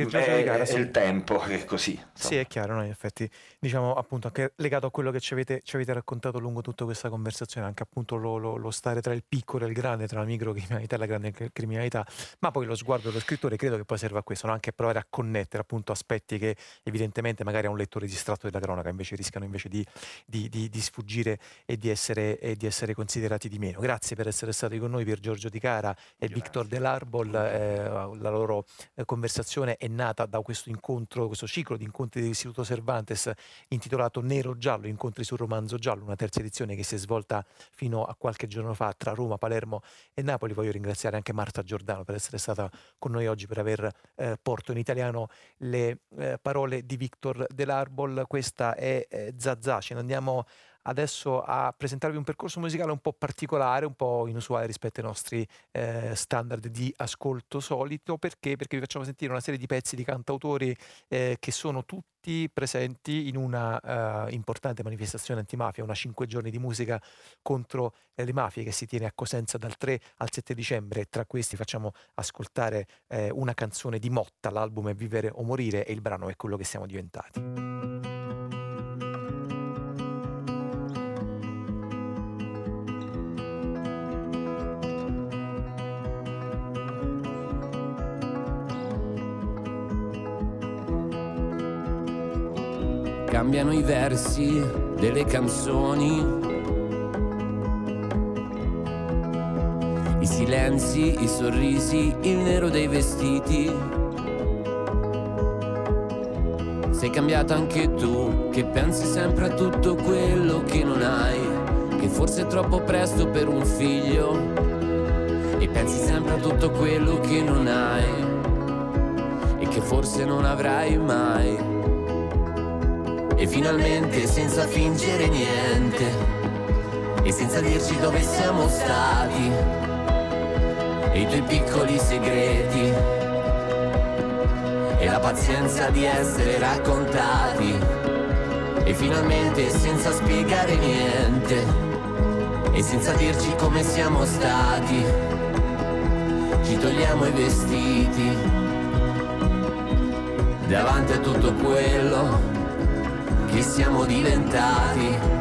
È, è, sì. il tempo che è così. Insomma. Sì, è chiaro, no? in effetti diciamo appunto anche legato a quello che ci avete, ci avete raccontato lungo tutta questa conversazione, anche appunto lo, lo, lo, stare tra il piccolo e il grande, tra la microcriminalità e la grande criminalità, ma poi lo sguardo dello scrittore credo che poi serva a questo, no? anche a provare a connettere appunto aspetti che evidentemente magari a un lettore distratto della cronaca invece rischiano invece di, di, di, di sfuggire e di, essere, e di essere considerati di meno. Grazie per essere stati con noi Pier Giorgio Di Cara e Grazie. Victor Delarbol, eh, la loro eh, conversazione è nata da questo incontro, questo ciclo di incontri dell'Istituto Cervantes intitolato Nero Giallo, incontri sul romanzo giallo, una terza edizione che si è svolta fino a qualche giorno fa tra Roma, Palermo e Napoli. Voglio ringraziare anche Marta Giordano per essere stata con noi oggi, per aver eh, porto in italiano le eh, parole di Victor Delarbol. Questa è eh, Zazà, ce ne andiamo adesso a presentarvi un percorso musicale un po' particolare, un po' inusuale rispetto ai nostri eh, standard di ascolto solito. Perché? Perché vi facciamo sentire una serie di pezzi di cantautori eh, che sono tutti presenti in una uh, importante manifestazione antimafia, una cinque giorni di musica contro eh, le mafie che si tiene a Cosenza dal 3 al 7 dicembre. Tra questi facciamo ascoltare eh, una canzone di Motta, l'album è Vivere o Morire e il brano è quello che siamo diventati. Cambiano i versi delle canzoni. I silenzi, i sorrisi, il nero dei vestiti. Sei cambiata anche tu, che pensi sempre a tutto quello che non hai, che forse è troppo presto per un figlio. E pensi sempre a tutto quello che non hai, e che forse non avrai mai e finalmente senza fingere niente. E senza dirci dove siamo stati. E i tuoi piccoli segreti. E la pazienza di essere raccontati. E finalmente senza spiegare niente. E senza dirci come siamo stati. Ci togliamo i vestiti. Davanti a tutto quello che siamo diventati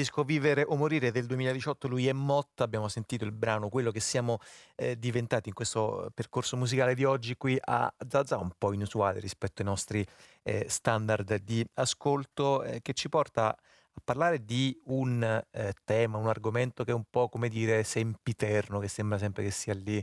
disco Vivere o Morire del 2018 lui è Motta, abbiamo sentito il brano, quello che siamo eh, diventati in questo percorso musicale di oggi qui a Zaza, un po' inusuale rispetto ai nostri eh, standard di ascolto, eh, che ci porta a parlare di un eh, tema, un argomento che è un po' come dire sempiterno, che sembra sempre che sia lì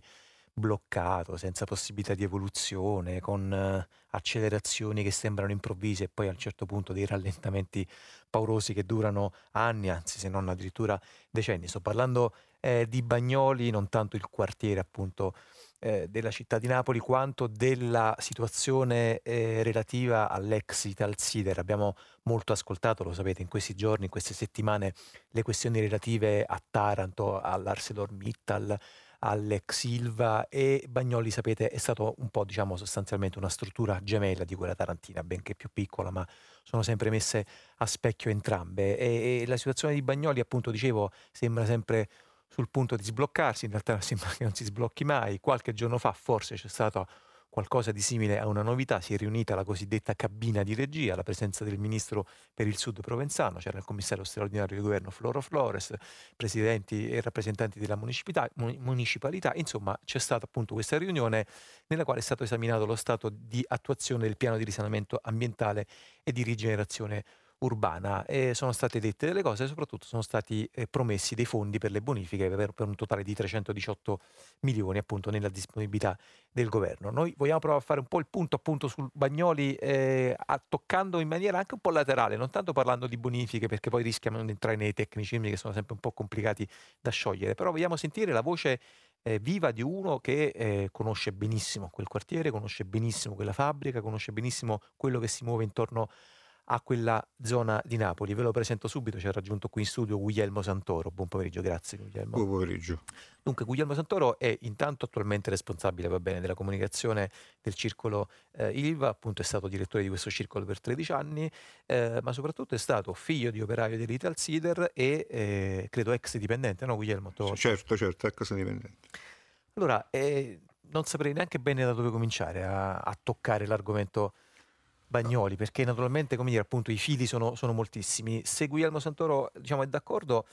bloccato, senza possibilità di evoluzione, con eh, accelerazioni che sembrano improvvise e poi a un certo punto dei rallentamenti paurosi che durano anni, anzi se non addirittura decenni. Sto parlando eh, di Bagnoli, non tanto il quartiere appunto eh, della città di Napoli, quanto della situazione eh, relativa all'ex Ital Sider. Abbiamo molto ascoltato, lo sapete, in questi giorni, in queste settimane, le questioni relative a Taranto, all'ArcelorMittal, all'ex Silva e Bagnoli, sapete, è stato un po', diciamo, sostanzialmente una struttura gemella di quella tarantina, benché più piccola, ma sono sempre messe a specchio entrambe. E, e la situazione di Bagnoli, appunto, dicevo, sembra sempre sul punto di sbloccarsi, in realtà sembra che non si sblocchi mai. Qualche giorno fa forse c'è stato qualcosa di simile a una novità, si è riunita la cosiddetta cabina di regia, la presenza del ministro per il sud provenzano, c'era il commissario straordinario di governo Floro Flores, presidenti e rappresentanti della municipalità, insomma c'è stata appunto questa riunione nella quale è stato esaminato lo stato di attuazione del piano di risanamento ambientale e di rigenerazione e sono state dette delle cose e soprattutto sono stati eh, promessi dei fondi per le bonifiche per, un totale di 318 milioni appunto nella disponibilità del governo. Noi vogliamo provare a fare un po' il punto appunto sul Bagnoli eh, toccando in maniera anche un po' laterale, non tanto parlando di bonifiche perché poi rischiamo di entrare nei tecnicismi che sono sempre un po' complicati da sciogliere, però vogliamo sentire la voce eh, viva di uno che eh, conosce benissimo quel quartiere, conosce benissimo quella fabbrica, conosce benissimo quello che si muove intorno a a quella zona di Napoli. Ve lo presento subito, ci ha raggiunto qui in studio Guglielmo Santoro. Buon pomeriggio, grazie Guglielmo. Buon pomeriggio. Dunque, Guglielmo Santoro è intanto attualmente responsabile, va bene, della comunicazione del circolo eh, Ilva, appunto è stato direttore di questo circolo per 13 anni, eh, ma soprattutto è stato figlio di operaio dell'Ital Cider e eh, credo ex dipendente, no Guglielmo? Certo, certo, ex dipendente. Allora, eh, non saprei neanche bene da dove cominciare a, a toccare l'argomento Bagnoli, perché naturalmente, come dire, appunto i fili sono, sono moltissimi. Se Guglielmo Santoro diciamo, è d'accordo,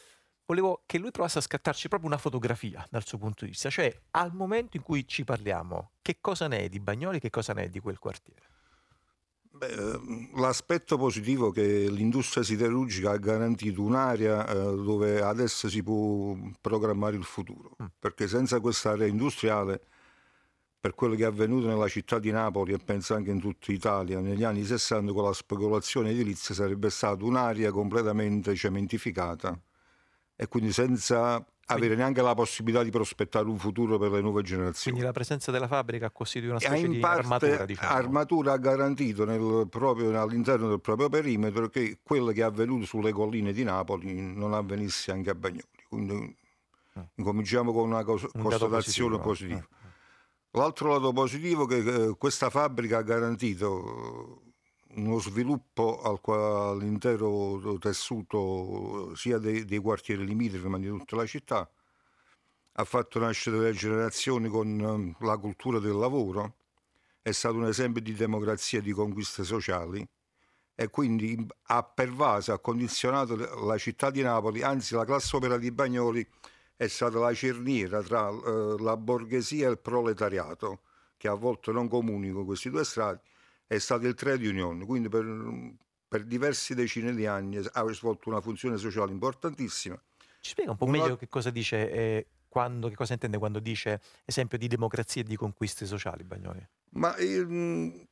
volevo che lui provasse a scattarci proprio una fotografia dal suo punto di vista, cioè al momento in cui ci parliamo, che cosa ne è di Bagnoli, che cosa ne è di quel quartiere? Beh, ehm, l'aspetto positivo è che l'industria siderurgica ha garantito un'area eh, dove adesso si può programmare il futuro, mm. perché senza quest'area industriale per quello che è avvenuto nella città di Napoli e penso anche in tutta Italia negli anni 60 con la speculazione edilizia sarebbe stata un'area completamente cementificata e quindi senza avere neanche la possibilità di prospettare un futuro per le nuove generazioni. Quindi la presenza della fabbrica ha costituito una specie di armatura, diciamo. armatura ha garantito nel proprio, all'interno del proprio perimetro che quello che è avvenuto sulle colline di Napoli non avvenisse anche a Bagnoli. Quindi mm. incominciamo con una cos- un constatazione positiva. positiva. Mm. L'altro lato positivo è che questa fabbrica ha garantito uno sviluppo all'intero tessuto sia dei, dei quartieri limitrofi ma di tutta la città, ha fatto nascere delle generazioni con la cultura del lavoro, è stato un esempio di democrazia e di conquiste sociali. E quindi ha pervaso, ha condizionato la città di Napoli, anzi la classe opera di Bagnoli è stata la cerniera tra eh, la borghesia e il proletariato, che a volte non comunicano questi due strati, è stato il trade union, quindi per, per diversi decine di anni ha svolto una funzione sociale importantissima. Ci spiega un po' una... meglio che cosa dice eh, quando, che cosa intende quando dice esempio di democrazia e di conquiste sociali, Bagnoli? Ma il,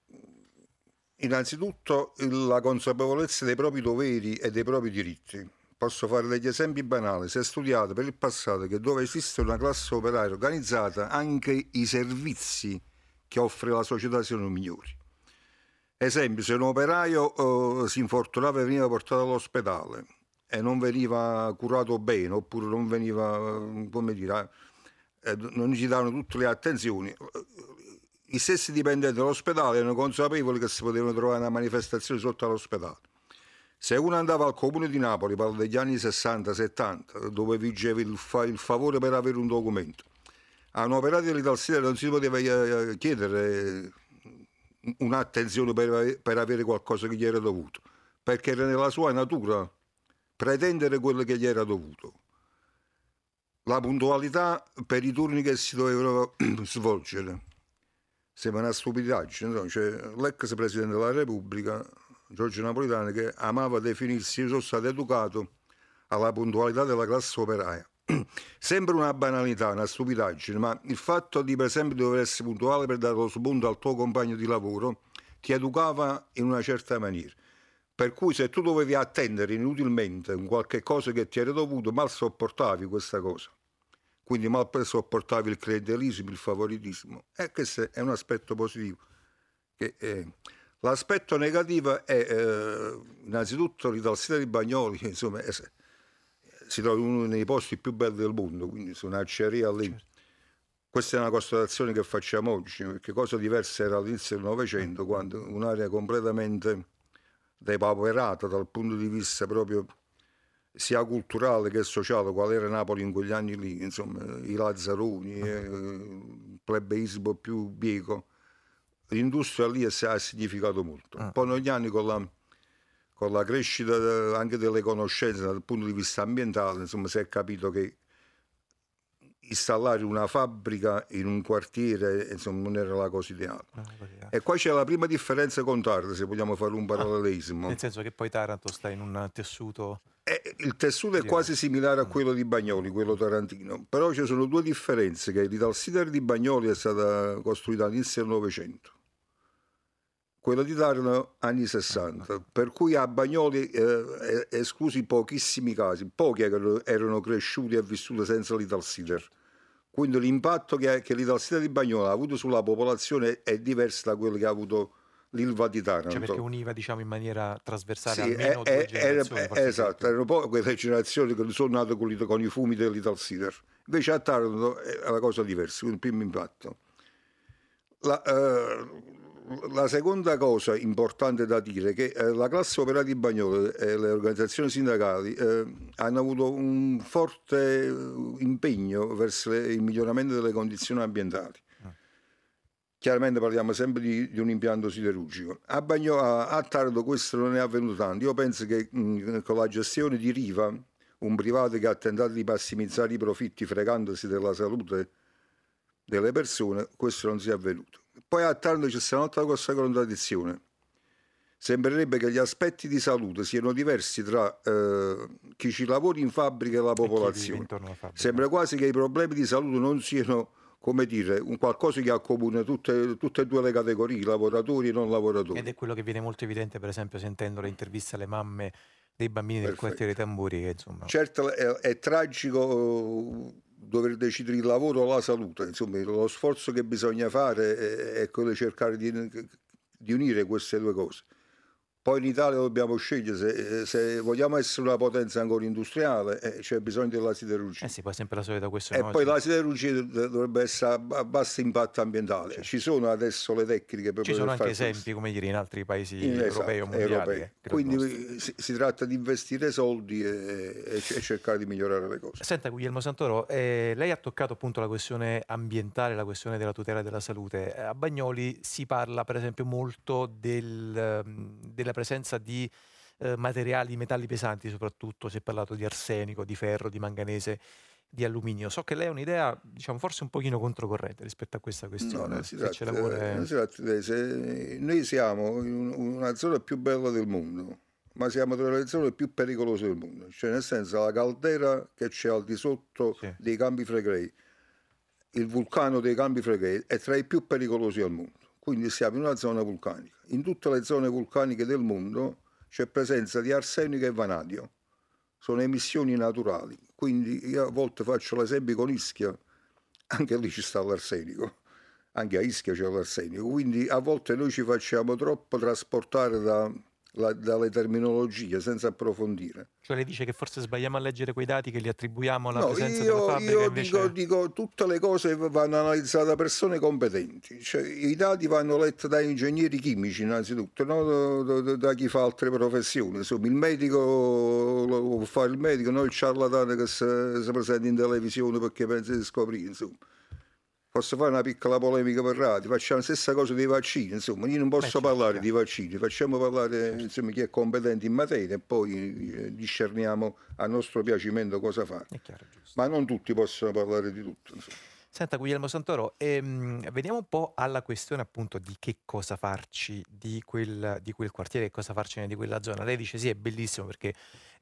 innanzitutto la consapevolezza dei propri doveri e dei propri diritti Posso fare degli esempi banali. Si è studiato per il passato che dove esiste una classe operaia organizzata, anche i servizi che offre la società siano migliori. Esempio, se un operaio eh, si infortunava e veniva portato all'ospedale e non veniva curato bene, oppure non veniva, eh, come dire, eh, non gli davano tutte le attenzioni, eh, i stessi dipendenti dell'ospedale erano consapevoli che si potevano trovare una manifestazione sotto all'ospedale se uno andava al comune di Napoli, parlo degli anni 60-70, dove vigeva il, fa- il, favore per avere un documento, a un operaio dell'Italsida non si poteva eh, chiedere un'attenzione per, per avere qualcosa che gli era dovuto, perché era nella sua natura pretendere quello che gli era dovuto. La puntualità per i turni che si dovevano svolgere. Sembra una stupidaggine, no? cioè, l'ex Presidente della Repubblica Giorgio Napolitano che amava definirsi io sono stato educato alla puntualità della classe operaia. Sembra una banalità, una stupidaggine, ma il fatto di per esempio dover essere puntuale per dare lo spunto al tuo compagno di lavoro ti educava in una certa maniera. Per cui se tu dovevi attendere inutilmente un qualche cosa che ti era dovuto, mal sopportavi questa cosa. Quindi mal sopportavi il clientelismo, il favoritismo. E questo è un aspetto positivo. Che, eh, L'aspetto negativo è eh, innanzitutto l'Italsita di Bagnoli, insomma, è, si trova in uno dei posti più belli del mondo, quindi su un'acciaria lì. Certo. Questa è una constatazione che facciamo oggi, perché cosa diversa era all'inizio del Novecento, quando un'area completamente depauperata dal punto di vista proprio sia culturale che sociale, qual era Napoli in quegli anni lì, insomma, i Lazzaroni, eh, il plebeismo più bieco l'industria lì ha significato molto. Ah. Poi negli anni con la, con la crescita anche delle conoscenze dal punto di vista ambientale, insomma, si è capito che installare una fabbrica in un quartiere insomma, non era la cosa ideale. Ah, e qua c'è la prima differenza con Taranto, se vogliamo fare un parallelismo. Ah, nel senso che poi Taranto sta in un tessuto... Eh, il tessuto è quasi similare a quello di Bagnoli, quello tarantino, però ci sono due differenze, che l'Italsider di Bagnoli è stata costruita all'inizio del Novecento quello di Taranto anni 60, per cui a Bagnoli, eh, esclusi pochissimi casi, pochi erano cresciuti e vissuti senza l'Italsider. Quindi l'impatto che, che l'Italsider di Bagnoli ha avuto sulla popolazione è diverso da quello che ha avuto l'Ilva di Taranto. Cioè perché univa diciamo, in maniera trasversale sì, almeno è, due generazioni. È, esatto, erano poi quelle generazioni che sono nate con, con i fumi dell'Ital Cider. Invece a Taranto è una cosa diversa, un primo impatto. La, eh, la seconda cosa importante da dire è che eh, la classe operaia di Bagnolo e le organizzazioni sindacali eh, hanno avuto un forte eh, impegno verso il miglioramento delle condizioni ambientali. Chiaramente parliamo sempre di, di un impianto siderurgico. A, Bagno, a, a Tardo questo non è avvenuto tanto. Io penso che mh, con la gestione di Riva, un privato che ha tentato di massimizzare i profitti fregandosi della salute delle persone, questo non sia avvenuto. Poi a Tardo c'è stata un'altra grossa contraddizione. Sembrerebbe che gli aspetti di salute siano diversi tra eh, chi ci lavora in fabbrica e la popolazione. E Sembra quasi che i problemi di salute non siano, come dire, un qualcosa che accomuna tutte, tutte e due le categorie, lavoratori e non lavoratori. Ed è quello che viene molto evidente, per esempio, sentendo le interviste alle mamme dei bambini del Perfetto. quartiere Tamburi. Che, insomma... Certo, è, è tragico dover decidere il lavoro o la salute, insomma lo sforzo che bisogna fare è, è quello di cercare di, di unire queste due cose. Poi in Italia dobbiamo scegliere se, se, vogliamo essere una potenza ancora industriale, eh, c'è bisogno della siderurgia. Eh sì, poi sempre la solita questione. E poi la siderurgia dovrebbe essere a basso impatto ambientale. Certo. Ci sono adesso le tecniche per Ci sono anche esempi, questo. come dire, in altri paesi in, europei esatto, o mondiali. Europei. Quindi si, si, tratta di investire soldi e, e, e, cercare di migliorare le cose. Senta Guglielmo Santoro, eh, lei ha toccato appunto la questione ambientale, la questione della tutela della salute. A Bagnoli si parla per esempio molto del, della della presenza di eh, materiali, metalli pesanti soprattutto, si è parlato di arsenico, di ferro, di manganese, di alluminio. So che lei ha un'idea, diciamo, forse un pochino controcorrente rispetto a questa questione. No, si tratta, lavora... si tratta, se noi siamo in una zona più bella del mondo, ma siamo tra le zone più pericolose del mondo. Cioè, nel senso, la caldera che c'è al di sotto sì. dei campi flegrei, il vulcano dei campi flegrei, è tra i più pericolosi al mondo. Quindi siamo in una zona vulcanica. In tutte le zone vulcaniche del mondo c'è presenza di arsenico e vanadio. Sono emissioni naturali. Quindi io a volte faccio l'esempio con Ischia, anche lì ci sta l'arsenico. Anche a Ischia c'è l'arsenico. Quindi a volte noi ci facciamo troppo trasportare da la, dalle terminologie senza approfondire. Cioè lei dice che forse sbagliamo a leggere quei dati che li attribuiamo alla no, presenza io, della fabbrica io invece... dico, dico tutte le cose vanno analizzate da persone competenti cioè, i dati vanno letti da ingegneri chimici innanzitutto no? da, da, da, chi fa altre professioni insomma il medico lo può fare il medico non il ciarlatano che si, si presenta in televisione perché pensa di scoprire insomma posso fare una piccola polemica per radio, facciamo la stessa cosa dei vaccini, insomma, io non posso Beh, certo, parlare certo. di vaccini, facciamo parlare certo. insomma, chi è competente in materia e poi eh, discerniamo a nostro piacimento cosa fare. Chiaro, Ma non tutti possono parlare di tutto. Insomma. Senta Guglielmo Santoro, ehm, veniamo un po' alla questione appunto di che cosa farci di quel, di quel quartiere, che cosa farcene di quella zona. Lei dice sì, è bellissimo perché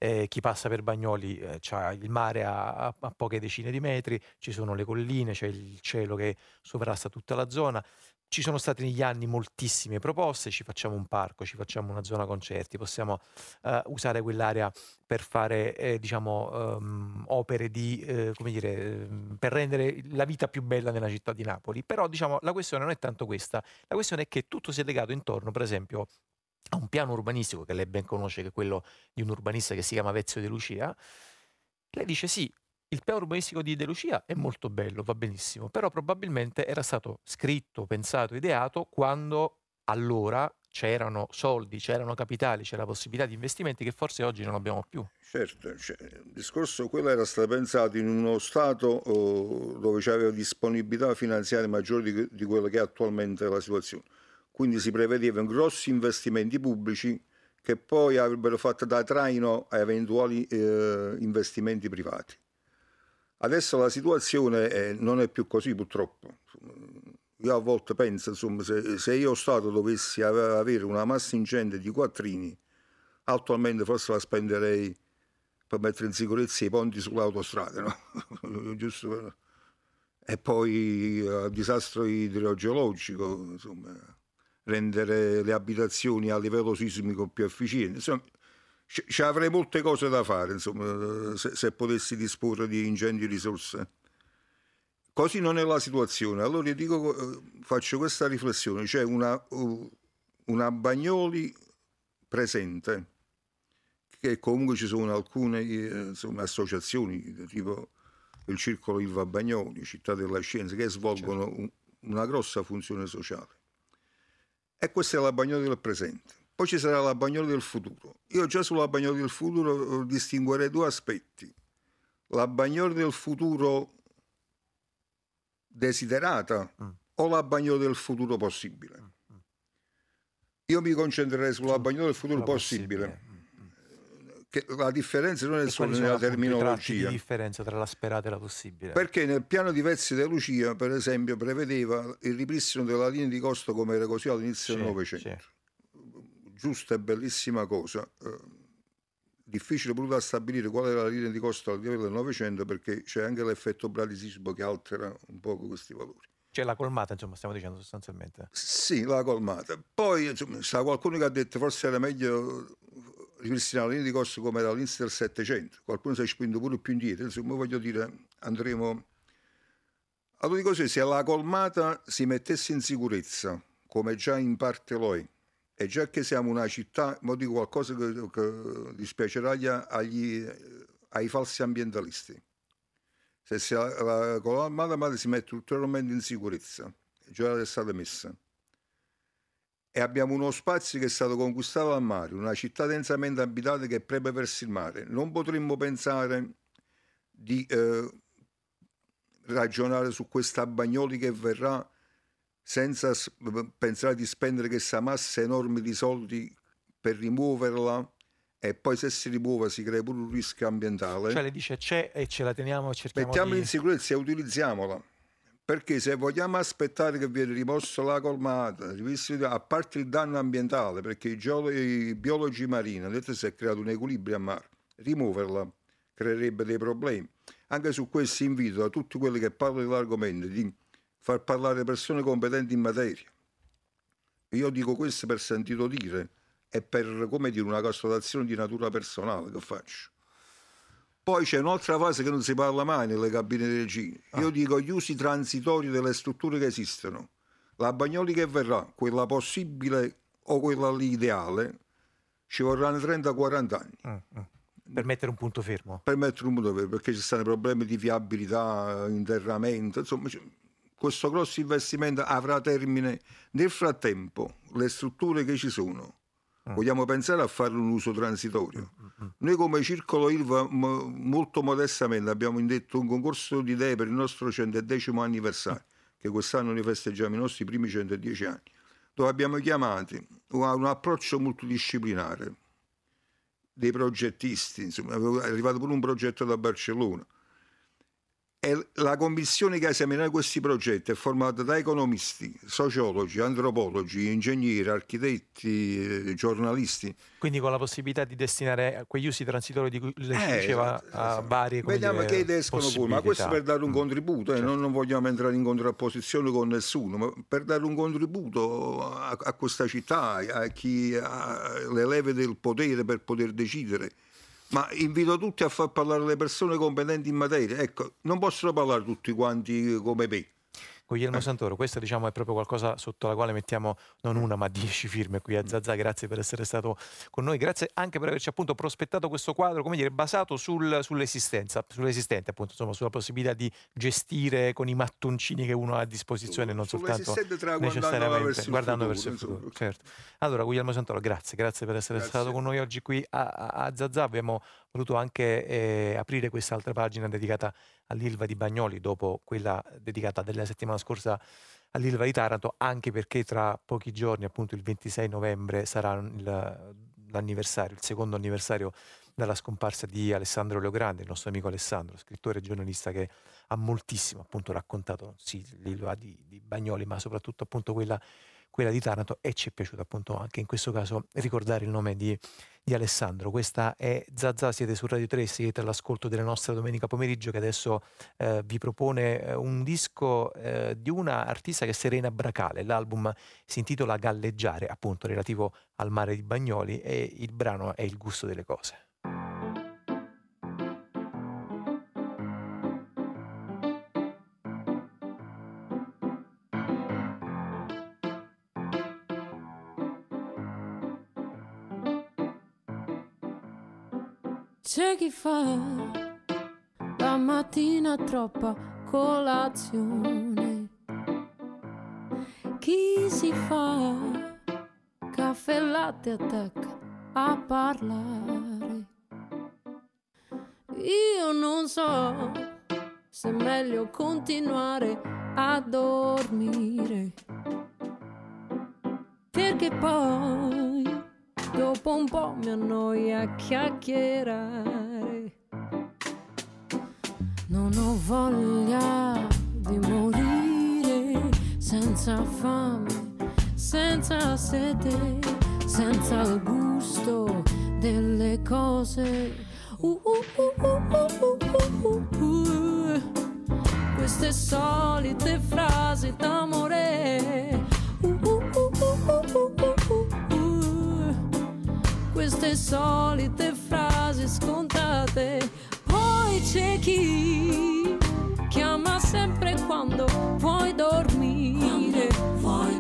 eh, chi passa per Bagnoli eh, c'ha il mare a, a, poche decine di metri, ci sono le colline, c'è il cielo che sovrasta tutta la zona. Ci sono state negli anni moltissime proposte, ci facciamo un parco, ci facciamo una zona concerti, possiamo uh, usare quell'area per fare eh, diciamo, um, opere di, eh, come dire, ehm, per rendere la vita più bella nella città di Napoli. Però diciamo, la questione non è tanto questa, la questione è che tutto si è legato intorno, per esempio, a un piano urbanistico che lei ben conosce, che è quello di un urbanista che si chiama Vezio De Lucia. Lei dice sì, il piano urbanistico di De Lucia è molto bello, va benissimo, però probabilmente era stato scritto, pensato, ideato quando allora c'erano soldi, c'erano capitali, c'era possibilità di investimenti che forse oggi non abbiamo più. Certo, cioè, il discorso quello era stato pensato in uno Stato oh, dove c'era disponibilità finanziaria maggiore di, di quella che è attualmente la situazione. Quindi si prevedevano grossi investimenti pubblici che poi avrebbero fatto da traino a eventuali eh, investimenti privati. Adesso la situazione è, non è più così purtroppo. Io a volte penso, insomma, se, se io Stato dovessi avere una massa ingente di quattrini, attualmente forse la spenderei per mettere in sicurezza i ponti sull'autostrada, no? Giusto. E poi il eh, disastro idrogeologico, insomma, rendere le abitazioni a livello sismico più efficienti. Insomma, ci avrei molte cose da fare, insomma, se, se, potessi disporre di ingenti risorse. Così non è la situazione. Allora io dico, eh, faccio questa riflessione, c'è una, una Bagnoli presente, che comunque ci sono alcune eh, insomma, associazioni, tipo il Circolo Ilva Bagnoli, Città della Scienza, che svolgono certo. un, una grossa funzione sociale. E questa è la Bagnoli del presente. Poi ci sarà la Bagnoli del futuro. Io già sulla Bagnoli del futuro distinguerei due aspetti. La Bagnoli del futuro desiderata mm. o la Bagnoli del futuro possibile. Mm. Io mi concentrerei sulla Bagnoli del futuro possibile. possibile che la differenza non è solo nella terminologia. La differenza tra la sperata e la possibile? Perché nel piano di Vezzi De Lucia, per esempio, prevedeva il ripristino della linea di costo come era così all'inizio del Novecento. Giusta e bellissima cosa. Eh, difficile pure da stabilire qual era la linea di costo al livello del Novecento perché c'è anche l'effetto bradisismo che altera un po' questi valori. C'è la colmata, insomma, stiamo dicendo sostanzialmente. Sì, la colmata. Poi, insomma, c'è qualcuno che ha detto forse era meglio ripristinare la linea di costo come era all'inizio del Settecento. Qualcuno si è spinto pure più indietro, insomma voglio dire, andremo... Allora dico così, se la colmata si mettesse in sicurezza, come già in parte lo è, e già che siamo una città, ma dico qualcosa che, che dispiacerà agli, ai falsi ambientalisti. Se la, la colmata si mette ulteriormente in sicurezza, già è stata messa, e abbiamo uno spazio che è stato conquistato dal mare, una città densamente abitata che è proprio verso il mare. Non potremmo pensare di eh, ragionare su questa Bagnoli che verrà senza pensare di spendere questa massa enorme di soldi per rimuoverla e poi se si rimuove si crea pure un rischio ambientale. Cioè le dice c'è e ce la teniamo, cerchiamo Mettiamola di... in sicurezza e utilizziamola perché se vogliamo aspettare che viene rimossa la colmata, a parte il danno ambientale, perché i, geologi, i biologi marini hanno detto si è creato un equilibrio a mare, rimuoverla creerebbe dei problemi. Anche su questo invito a tutti quelli che parlano dell'argomento di far parlare persone competenti in materia. Io dico questo per sentito dire e per, come dire, una constatazione di natura personale che faccio. Poi c'è un'altra fase che non si parla mai nelle cabine di regia. Io ah. dico gli usi transitori delle strutture che esistono. La Bagnoli che verrà, quella possibile o quella lì ideale, ci vorranno 30-40 anni. Mm, mm. Per mettere un punto fermo. Per mettere un punto fermo, perché ci stanno problemi di viabilità, interramento, insomma, questo grosso investimento avrà termine. Nel frattempo, le strutture che ci sono. Vogliamo pensare a fare un uso transitorio. Mm, mm, Noi come Circolo Ilva molto modestamente abbiamo indetto un concorso di idee per il nostro 110 anniversario, che quest'anno ne festeggiamo i nostri primi 110 anni, dove abbiamo chiamato a un approccio multidisciplinare dei progettisti, insomma, è arrivato pure un progetto da Barcellona, la commissione che esamina questi progetti è formata da economisti, sociologi, antropologi, ingegneri, architetti, eh, giornalisti. Quindi con la possibilità di destinare quegli usi transitori di cui lei eh, diceva esatto, a varie Vediamo che idee escono fuori, ma questo per dare un mm. contributo, eh, certo. non, non, vogliamo entrare in contrapposizione con nessuno, ma per dare un contributo a, a questa città, a chi ha le leve del potere per poter decidere ma invito tutti a far parlare le persone competenti in materia. Ecco, non possono parlare tutti quanti come me. Guglielmo eh. Santoro, questo diciamo è proprio qualcosa sotto la quale mettiamo non una ma dieci firme qui a Zazà, grazie per essere stato con noi, grazie anche per averci appunto prospettato questo quadro, come dire, basato sul, sull'esistenza, sull'esistente appunto, insomma, sulla possibilità di gestire con i mattoncini che uno ha a disposizione, non soltanto necessariamente guardando verso il futuro. Certo. Allora Guglielmo Santoro, grazie, grazie per essere grazie. stato con noi oggi qui a, a, a Zazà, abbiamo voluto anche eh, aprire quest'altra pagina dedicata all'Ilva di Bagnoli dopo quella dedicata della settimana scorsa all'Ilva di Taranto, anche perché tra pochi giorni, appunto il 26 novembre, sarà il, l'anniversario, il secondo anniversario dalla scomparsa di Alessandro Leogrande, il nostro amico Alessandro, scrittore e giornalista che ha moltissimo appunto raccontato sì, l'Ilva di, di Bagnoli, ma soprattutto appunto quella quella di Taranto e ci è piaciuto appunto anche in questo caso ricordare il nome di, di Alessandro. Questa è Zazà, siete su Radio 3, siete all'ascolto della nostra domenica pomeriggio che adesso eh, vi propone eh, un disco eh, di una artista che è Serena Bracale. L'album si intitola Galleggiare, appunto relativo al mare di Bagnoli e il brano è Il gusto delle cose. C'è chi fa la mattina troppa colazione. Chi si fa caffè e latte attacca a parlare. Io non so se è meglio continuare a dormire. Perché poi dopo un po' mi annoia chiacchierare. Non ho voglia di morire senza fame, senza sete, senza il gusto delle cose. Uh, uh, uh, Queste solite frasi d'amore. Queste solite frasi scontate. Poi c'è chi chiama sempre quando vuoi dormire. Quando vuoi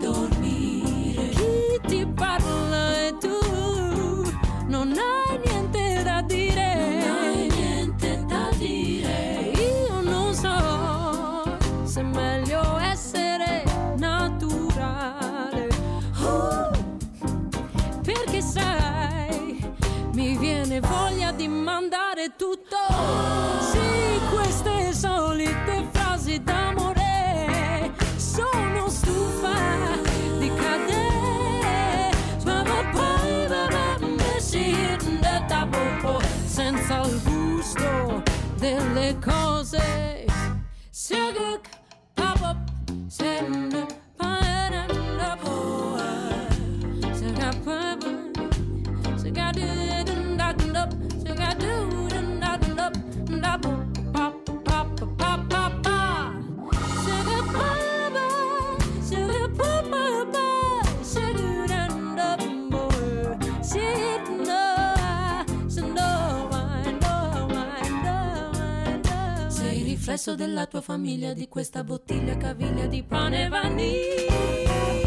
Riflesso della tua famiglia, di questa bottiglia caviglia di pane vaniglia.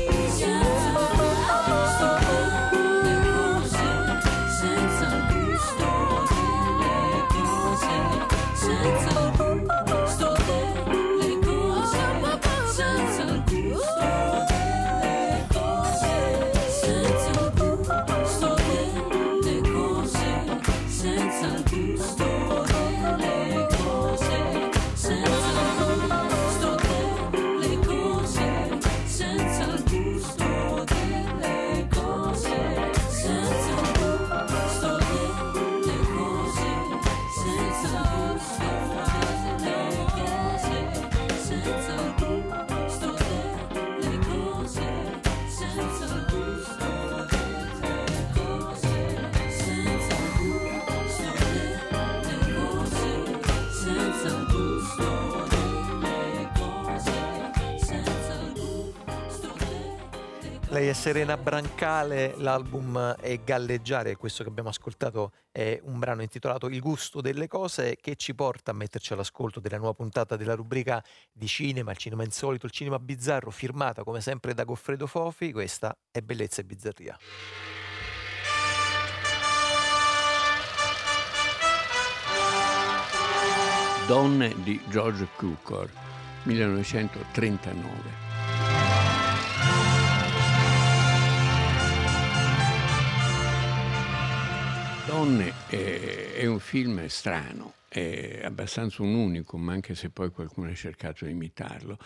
Le senza gusto delle cose, senza Lei è Serena Brancale, l'album è Galleggiare, questo che abbiamo ascoltato è un brano intitolato Il gusto delle cose che ci porta a metterci all'ascolto della nuova puntata della rubrica di cinema, il cinema insolito, il cinema bizzarro, firmata come sempre da Goffredo Fofi, questa è Bellezza e Bizzarria. Donne di George Cukor, 1939. Donne è, è un film strano, è abbastanza un unicum, anche se poi qualcuno ha cercato di imitarlo,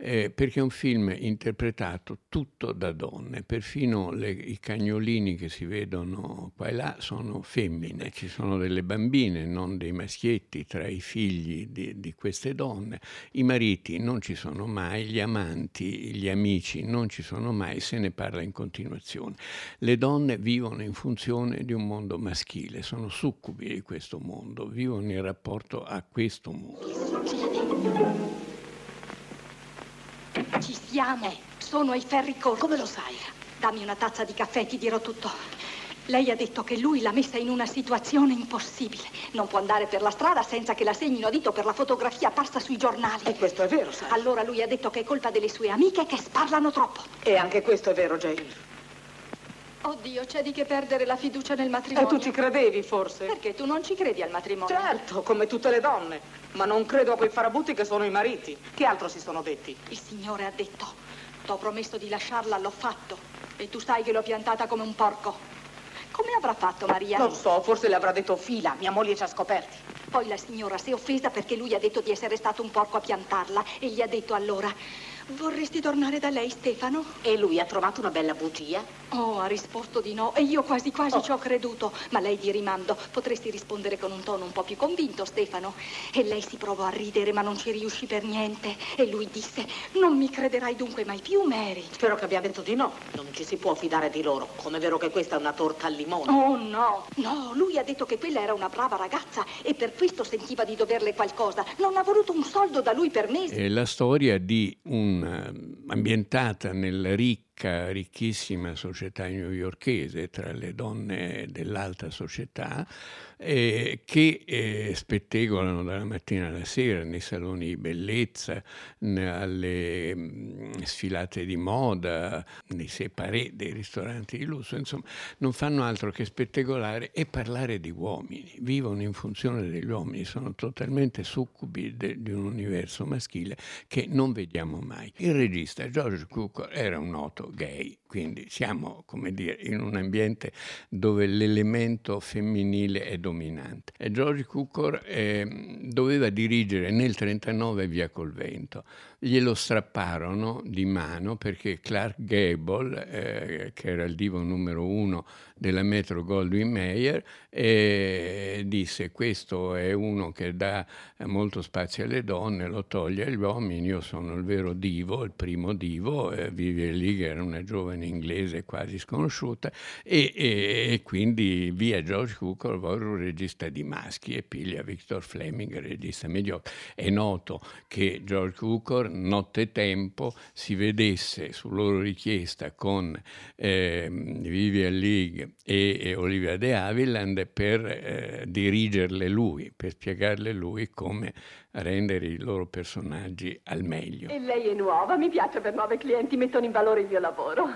eh, perché è un film interpretato tutto da donne, perfino le- i cagnolini che si vedono qua e là sono femmine, ci sono delle bambine, non dei maschietti tra i figli di, di queste donne, i mariti non ci sono mai, gli amanti, gli amici non ci sono mai, se ne parla in continuazione. Le donne vivono in funzione di un mondo maschile, sono succubi di questo mondo, vivono in rapporto a questo mondo. Ci siamo, sono ai ferri corti. Come lo sai? Dammi una tazza di caffè e ti dirò tutto. Lei ha detto che lui l'ha messa in una situazione impossibile. Non può andare per la strada senza che la segnino a dito per la fotografia apparsa sui giornali. E questo è vero, sai. Allora lui ha detto che è colpa delle sue amiche che sparlano troppo. E anche questo è vero, Jane. Oddio, c'è di che perdere la fiducia nel matrimonio. E tu ci credevi, forse? Perché tu non ci credi al matrimonio? Certo, come tutte le donne. Ma non credo a quei farabutti che sono i mariti. Che altro si sono detti? Il Signore ha detto, t'ho promesso di lasciarla, l'ho fatto. E tu sai che l'ho piantata come un porco. Come avrà fatto Maria? Non so, forse le avrà detto fila, mia moglie ci ha scoperti. Poi la signora si è offesa perché lui ha detto di essere stato un porco a piantarla e gli ha detto allora Vorresti tornare da lei, Stefano? E lui ha trovato una bella bugia? Oh, ha risposto di no e io quasi quasi oh. ci ho creduto. Ma lei di rimando, potresti rispondere con un tono un po' più convinto, Stefano. E lei si provò a ridere, ma non ci riuscì per niente. E lui disse, non mi crederai dunque mai più, Mary. Spero che abbia detto di no. Non ci si può fidare di loro. Com'è vero che questa è una torta al limone? Oh, no. No, lui ha detto che quella era una brava ragazza e per questo sentiva di doverle qualcosa. Non ha voluto un soldo da lui per mesi. È la storia di un Ehm, ambientata nel ricco ricca, ricchissima società newyorchese tra le donne dell'alta società eh, che eh, spettegolano dalla mattina alla sera nei saloni di bellezza, alle mm, sfilate di moda, nei separé dei ristoranti di lusso, insomma non fanno altro che spettegolare e parlare di uomini, vivono in funzione degli uomini, sono totalmente succubi de, di un universo maschile che non vediamo mai. Il regista George Cukor era un noto gay, quindi siamo, come dire, in un ambiente dove l'elemento femminile è dominante. E George Cukor eh, doveva dirigere nel 1939 Via col vento. Glielo strapparono di mano perché Clark Gable, eh, che era il divo numero uno della Metro Goldwyn Mayer, eh, disse questo è uno che dà molto spazio alle donne, lo toglie agli uomini, io sono il vero divo, il primo divo, eh, Vivian League era una giovane inglese quasi sconosciuta e, e, e quindi via George Cukor un regista di maschi e piglia Victor Fleming, regista mediocre. È noto che George Cukor nottetempo si vedesse su loro richiesta con eh, Vivian League e, e, Olivia De Havilland per eh, dirigerle lui, per spiegarle lui come rendere i loro personaggi al meglio. E lei è nuova, mi piace per nuovi clienti, mettono in valore il mio lavoro.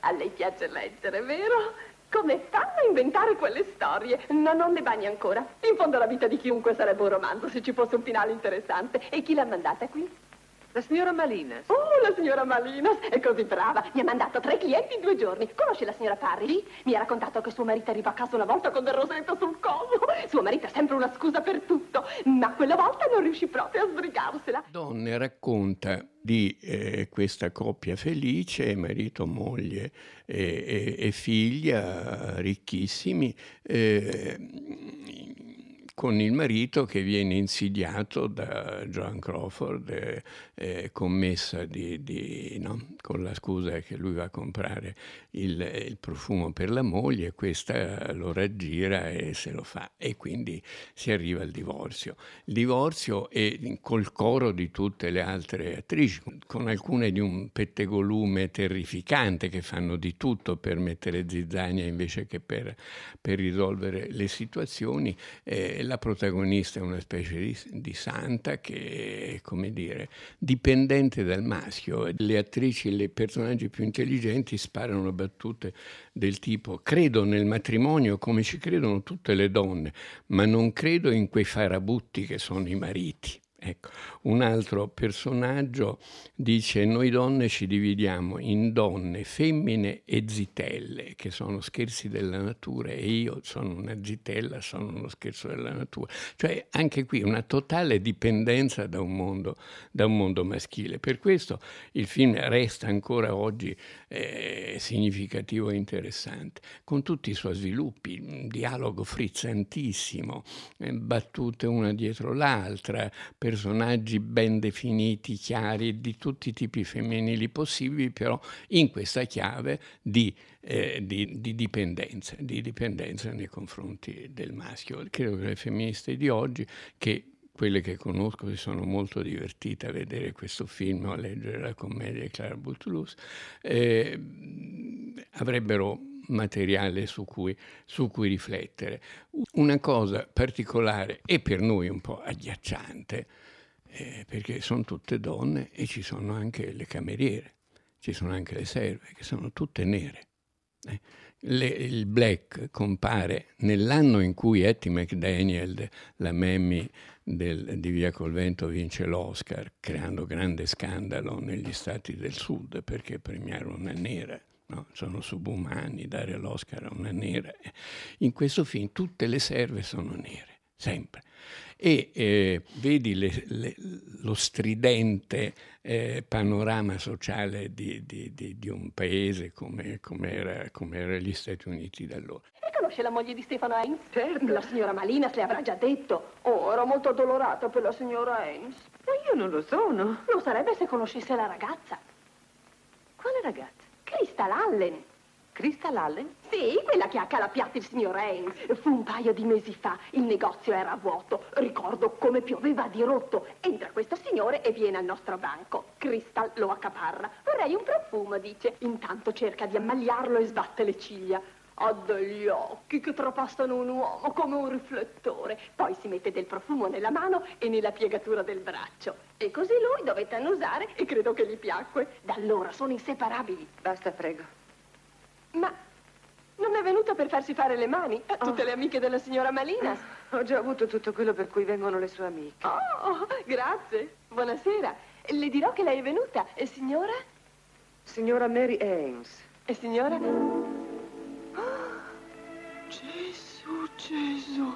A lei piace leggere, vero? Come fanno a inventare quelle storie? No, non le bagni ancora. In fondo la vita di chiunque sarebbe un romanzo se ci fosse un finale interessante. E chi l'ha mandata qui? La signora Malinas. Oh, la signora Malinas è così brava. Mi ha mandato tre clienti in due giorni. Conosce la signora Parry? Sì. Mi ha raccontato che suo marito arriva a casa una volta con del rosetto sul collo. Suo marito ha sempre una scusa per tutto, ma quella volta non riuscì proprio a sbrigarsela. Donne racconta di eh, questa coppia felice, marito, moglie e, e, e figlia, ricchissimi, eh, con il marito che viene insidiato da Joan Crawford, eh, eh, commessa di, di, no? con la scusa che lui va a comprare il, il, profumo per la moglie, questa lo raggira e se lo fa e quindi si arriva al divorzio. Il divorzio è col coro di tutte le altre attrici, con alcune di un pettegolume terrificante che fanno di tutto per mettere zizzania invece che per, per risolvere le situazioni. Eh, la protagonista è una specie di, di santa che è, come dire, dipendente dal maschio. Le attrici, i personaggi più intelligenti sparano battute del tipo credo nel matrimonio come ci credono tutte le donne, ma non credo in quei farabutti che sono i mariti. Ecco, un altro personaggio dice noi donne ci dividiamo in donne, femmine e zitelle, che sono scherzi della natura e io sono una zitella, sono uno scherzo della natura. Cioè anche qui una totale dipendenza da un mondo, da un mondo maschile. Per questo il film resta ancora oggi eh, significativo e interessante, con tutti i suoi sviluppi, dialogo frizzantissimo, eh, battute una dietro l'altra, per personaggi ben definiti, chiari, di tutti i tipi femminili possibili, però in questa chiave di, eh, di, di, dipendenza, di dipendenza nei confronti del maschio. Credo che le femministe di oggi, che quelle che conosco si sono molto divertite a vedere questo film o a leggere la commedia di Clara Boutoulouse, eh, avrebbero materiale su cui, su cui, riflettere. Una cosa particolare e per noi un po' agghiacciante, eh, perché sono tutte donne e ci sono anche le cameriere, ci sono anche le serve, che sono tutte nere. Eh, le, il Black compare nell'anno in cui Etty McDaniel, la Mammy di Via col Vento, vince l'Oscar, creando grande scandalo negli stati del sud perché premiare una nera. No? sono subumani, dare l'Oscar a una nera. In questo film tutte le serve sono nere, sempre e eh, vedi le, le, lo stridente eh, panorama sociale di, di, di, di, un paese come, come, era, come era gli Stati Uniti da allora. E conosce la moglie di Stefano Heinz? Certo. La signora Malinas le avrà già detto. Oh, ero molto addolorata per la signora Heinz. Ma io non lo sono. Lo sarebbe se conoscesse la ragazza. Quale ragazza? Crystal Allen. Crystal Allen? Sì, quella che ha calappiato il signor Haynes. Fu un paio di mesi fa. Il negozio era vuoto. Ricordo come pioveva di rotto. Entra questo signore e viene al nostro banco. Crystal lo accaparra. Vorrei un profumo, dice. Intanto cerca di ammaliarlo e sbatte le ciglia. Ha degli occhi che trapassano un uomo come un riflettore. Poi si mette del profumo nella mano e nella piegatura del braccio. E così lui dovette annusare e credo che gli piacque. Da allora sono inseparabili. Basta, prego. Ma non è venuta per farsi fare le mani a tutte oh. le amiche della signora Malinas? Ho già avuto tutto quello per cui vengono le sue amiche. Oh, grazie. Buonasera. Le dirò che lei è venuta. E signora? Signora Mary Ames. E signora? Gesù, Gesù.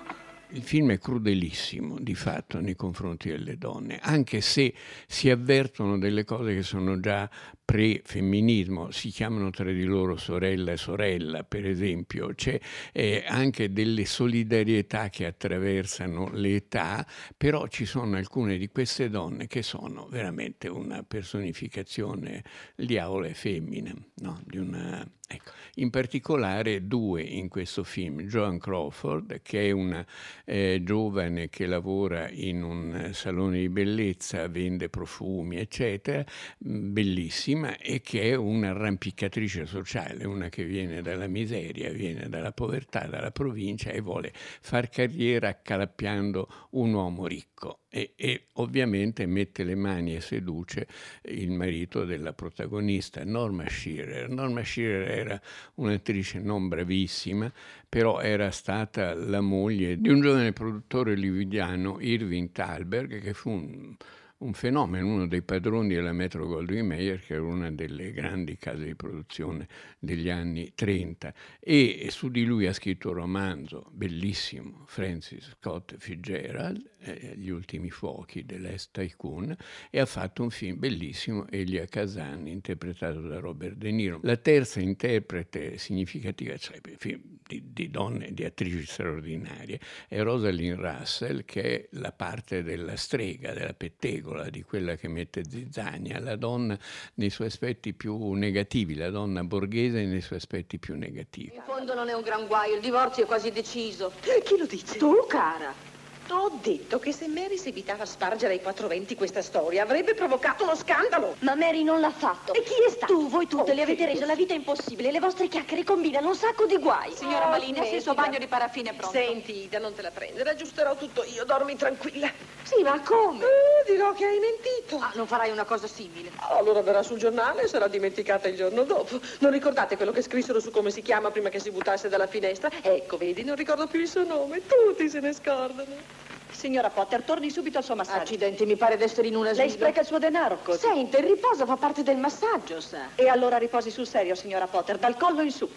Il film è crudelissimo di fatto nei confronti delle donne, anche se si avvertono delle cose che sono già pre-femminismo, si chiamano tra di loro sorella e sorella, per esempio, c'è eh, anche delle solidarietà che attraversano le età, però ci sono alcune di queste donne che sono veramente una personificazione, il diavolo è femmina, no? di una Ecco, in particolare due in questo film, Joan Crawford, che è una eh, giovane che lavora in un salone di bellezza, vende profumi, eccetera, bellissima, e che è un'arrampicatrice sociale, una che viene dalla miseria, viene dalla povertà, dalla provincia e vuole far carriera accalappiando un uomo ricco e, e, ovviamente mette le mani e seduce il marito della protagonista, Norma Shearer. Norma Shearer era un'attrice non bravissima, però era stata la moglie di un giovane produttore lividiano, Irving Thalberg, che fu un un fenomeno, uno dei padroni della Metro Goldwyn Mayer, che era una delle grandi case di produzione degli anni 30, e su di lui ha scritto un romanzo bellissimo, Francis Scott Fitzgerald, eh, Gli ultimi fuochi dell'Est Tycoon, e ha fatto un film bellissimo, Elia Kazan, interpretato da Robert De Niro. La terza interprete significativa, cioè film di, di donne, di attrici straordinarie, è Rosalind Russell, che è la parte della strega, della pettegola, di quella che mette zizzania, la donna nei suoi aspetti più negativi, la donna borghese nei suoi aspetti più negativi. In fondo non è un gran guaio, il divorzio è quasi deciso. Chi lo dice? Tu, cara. Ho detto che se Mary seguitava a spargere ai quattro venti questa storia avrebbe provocato uno scandalo. Ma Mary non l'ha fatto. E chi è stato? Tu, voi tutte, oh, le avete reso la vita impossibile. Le vostre chiacchiere combinano un sacco di guai. Signora oh, Malina, se il suo bagno di paraffine è pronto. Senti, Ida, non te la prendere. Aggiusterò tutto io. Dormi tranquilla. Sì, ma come? Uh, dirò che hai mentito. Ah, non farai una cosa simile. allora verrà sul giornale e sarà dimenticata il giorno dopo. Non ricordate quello che scrissero su come si chiama prima che si buttasse dalla finestra? Ecco, vedi, non ricordo più il suo nome. Tutti se ne scordano. Signora Potter, torni subito al suo massaggio. Accidenti, mi pare d'essere in una Lei spreca il suo denaro così. Sente, il riposo fa parte del massaggio, sa. E allora riposi sul serio, signora Potter, dal collo in su.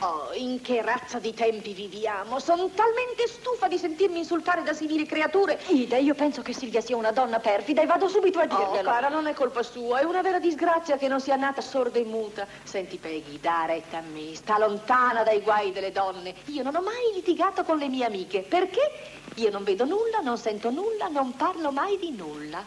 Oh, in che razza di tempi viviamo? Sono talmente stufa di sentirmi insultare da simili creature. Ida, io penso che Silvia sia una donna perfida e vado subito a dirglielo. Oh, cara, non è colpa sua. È una vera disgrazia che non sia nata sorda e muta. Senti, Peggy, da retta a me. Sta lontana dai guai delle donne. Io non ho mai litigato con le mie amiche. Perché? Io non vedo nulla, non sento nulla, non parlo mai di nulla.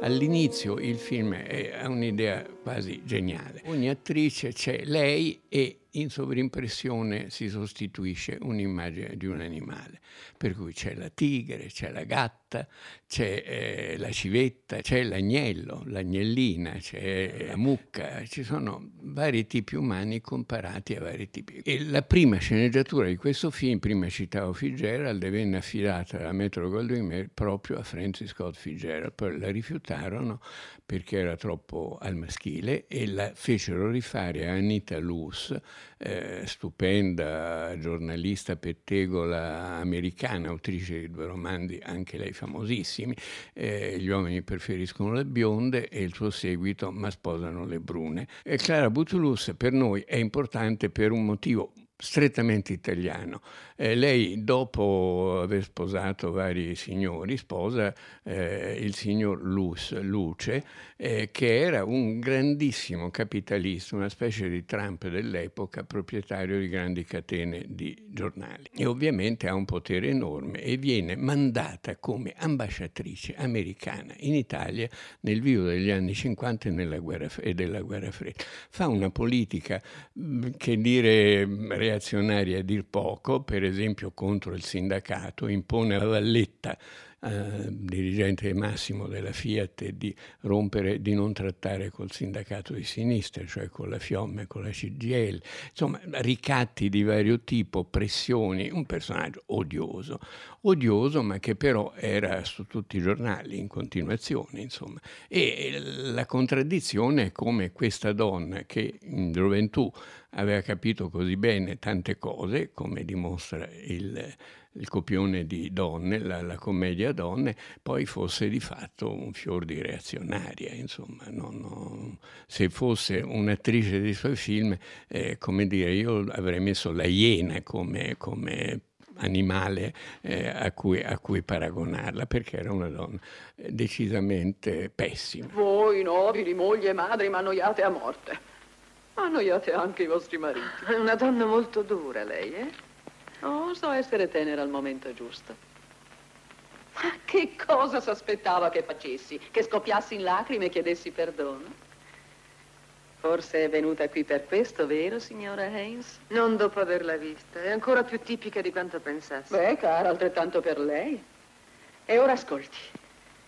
All'inizio il film ha un'idea quasi geniale. Ogni attrice c'è lei e in sovrimpressione si sostituisce un'immagine di un animale, per cui c'è la tigre, c'è la gatta, c'è eh, la civetta, c'è l'agnello, l'agnellina, c'è la mucca, ci sono vari tipi umani comparati a vari tipi. E la prima sceneggiatura di questo film, prima citavo Fitzgerald, venne affidata da Metro Goldwyn Mayer proprio a Francis Scott Fitzgerald, poi la rifiutarono perché era troppo al maschile e la fecero rifare a Anita Luce, eh, stupenda giornalista pettegola americana, autrice di due romanzi, anche lei famosissimi, eh, Gli uomini preferiscono le bionde e il suo seguito Ma sposano le brune. E Clara Butulus per noi è importante per un motivo strettamente italiano. Eh, lei, dopo aver sposato vari signori, sposa eh, il signor Luz, Luce, eh, che era un grandissimo capitalista, una specie di Trump dell'epoca, proprietario di grandi catene di giornali. E ovviamente ha un potere enorme e viene mandata come ambasciatrice americana in Italia nel vivo degli anni 50 e, nella guerra, e della guerra fredda. Fa una politica che dire reazionaria a dir poco, per esempio contro il sindacato, impone a Valletta eh, dirigente massimo della Fiat di rompere, di non trattare col sindacato di sinistra, cioè con la Fiomme, con la CGL, insomma ricatti di vario tipo, pressioni, un personaggio odioso, odioso ma che però era su tutti i giornali in continuazione, insomma. E la contraddizione è come questa donna che in gioventù aveva capito così bene tante cose, come dimostra il il copione di donne, la, la, commedia donne, poi fosse di fatto un fior di reazionaria, insomma, non, non, se fosse un'attrice dei suoi film, eh, come dire, io avrei messo la iena come, come animale eh, a, cui, a, cui, paragonarla, perché era una donna decisamente pessima. Voi, nobili, mogli e madri, ma annoiate a morte. Annoiate anche i vostri mariti. È una donna molto dura, lei, eh? Oh, so essere tenera al momento giusto. Ma che cosa si aspettava che facessi? Che scoppiassi in lacrime e chiedessi perdono? Forse è venuta qui per questo, vero, signora Haynes? Non dopo averla vista. È ancora più tipica di quanto pensassi. Beh, cara, altrettanto per lei. E ora ascolti.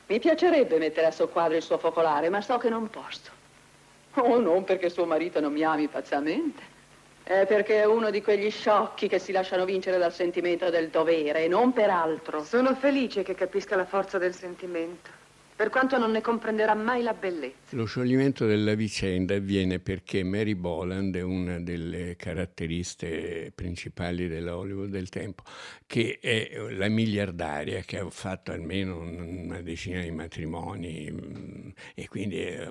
Mi piacerebbe mettere a soqquadro il suo focolare, ma so che non posso. Oh, non perché suo marito non mi ami pazzamente. È perché è uno di quegli sciocchi che si lasciano vincere dal sentimento del dovere e non per altro. Sono felice che capisca la forza del sentimento, per quanto non ne comprenderà mai la bellezza. Lo scioglimento della vicenda avviene perché Mary Boland è una delle caratteristiche principali della Hollywood del tempo, che è la miliardaria che ha fatto almeno una decina di matrimoni mm, e quindi è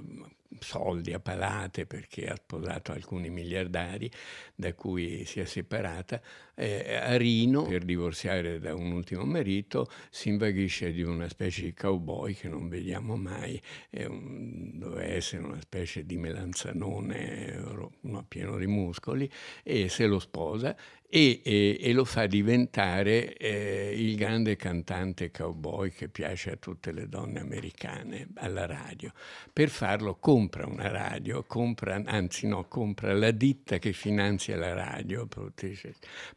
soldi a palate perché ha sposato alcuni miliardari da cui si è separata, eh, a Rino, per divorziare da un ultimo marito, si invaghisce di una specie di cowboy che non vediamo mai, doveva essere una specie di melanzanone no, pieno di muscoli, e se lo sposa e, e, e lo fa diventare eh, il grande cantante cowboy che piace a tutte le donne americane alla radio. Per farlo compra una radio, compra, anzi no, compra la ditta che finanzia la radio,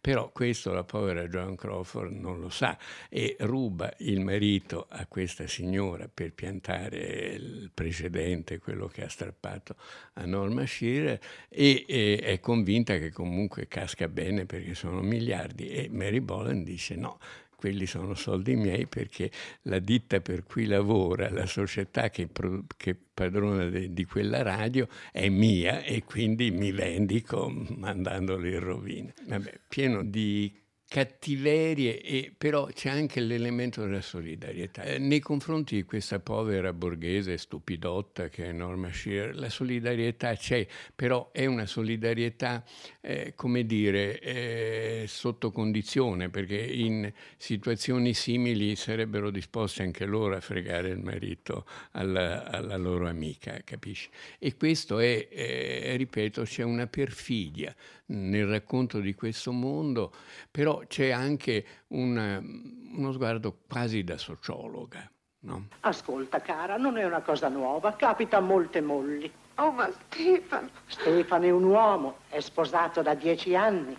però questo la povera Joan Crawford non lo sa e ruba il marito a questa signora per piantare il precedente, quello che ha strappato a Norma Shearer e, e è convinta che comunque casca bene perché perché sono miliardi e Mary Boland dice no, quelli sono soldi miei perché la ditta per cui lavora, la società che, pro, che padrona de, di quella radio è mia e quindi mi vendico mandandoli in rovina. Vabbè, pieno di cattiverie, e, però c'è anche l'elemento della solidarietà. Eh, nei confronti di questa povera borghese stupidotta che è Norma Shearer, la solidarietà c'è, però è una solidarietà, eh, come dire, eh, sotto condizione, perché in situazioni simili sarebbero disposti anche loro a fregare il marito alla, alla loro amica, capisci? E questo è, eh, ripeto, c'è una perfidia nel racconto di questo mondo, però c'è anche una, uno sguardo quasi da sociologa. no? Ascolta, cara, non è una cosa nuova, capita a molte molli. Oh, ma Stefano... Stefano è un uomo, è sposato da dieci anni.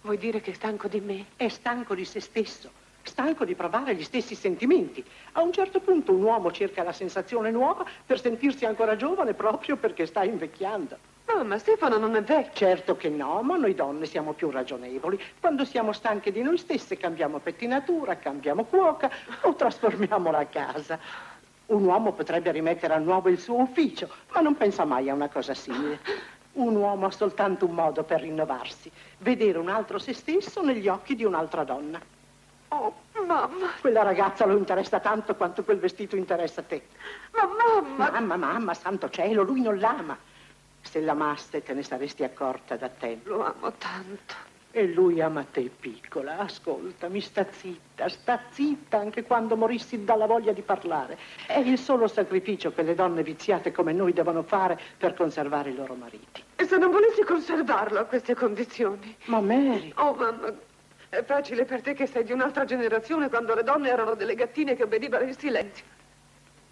Vuoi dire che è stanco di me? È stanco di se stesso, stanco di provare gli stessi sentimenti. A un certo punto un uomo cerca la sensazione nuova per sentirsi ancora giovane proprio perché sta invecchiando. No, ma Stefano non è vecchio. Certo che no, ma noi donne siamo più ragionevoli. Quando siamo stanche di noi stesse cambiamo pettinatura, cambiamo cuoca o trasformiamo la casa. Un uomo potrebbe rimettere a nuovo il suo ufficio, ma non pensa mai a una cosa simile. Un uomo ha soltanto un modo per rinnovarsi, vedere un altro se stesso negli occhi di un'altra donna. Oh, mamma. Quella ragazza lo interessa tanto quanto quel vestito interessa te. Ma mamma. Mamma, mamma, santo cielo, lui non l'ama. Se l'amaste te ne saresti accorta da tempo. Lo amo tanto. E lui ama te, piccola. Ascoltami, sta zitta, sta zitta anche quando morissi dalla voglia di parlare. È il solo sacrificio che le donne viziate come noi devono fare per conservare i loro mariti. E se non volessi conservarlo a queste condizioni? Ma Mary... Oh, mamma, è facile per te che sei di un'altra generazione quando le donne erano delle gattine che obbedivano in silenzio.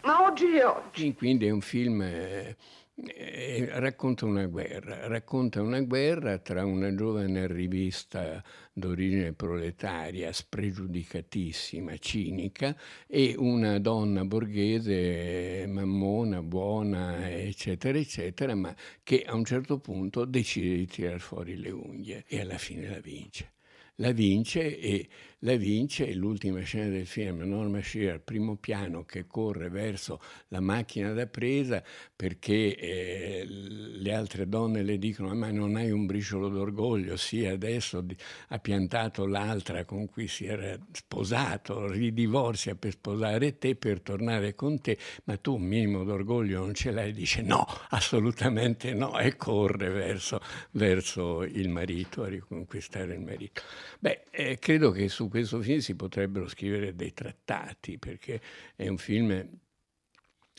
Ma oggi è oggi. Quindi è un film... Eh eh, racconta una guerra, racconta una guerra tra una giovane arrivista d'origine proletaria, spregiudicatissima, cinica, e una donna borghese, mammona, buona, eccetera, eccetera, ma che a un certo punto decide di tirar fuori le unghie e alla fine la vince. La vince e la vince l'ultima scena del film, Norma Shear, primo piano che corre verso la macchina da presa perché eh, le altre donne le dicono ma non hai un briciolo d'orgoglio, sì adesso ha piantato l'altra con cui si era sposato, ridivorzia per sposare te, per tornare con te, ma tu un minimo d'orgoglio non ce l'hai, dice no, assolutamente no. E corre verso, verso il marito, a riconquistare il marito. Beh, eh, credo che su questo film si potrebbero scrivere dei trattati, perché è un film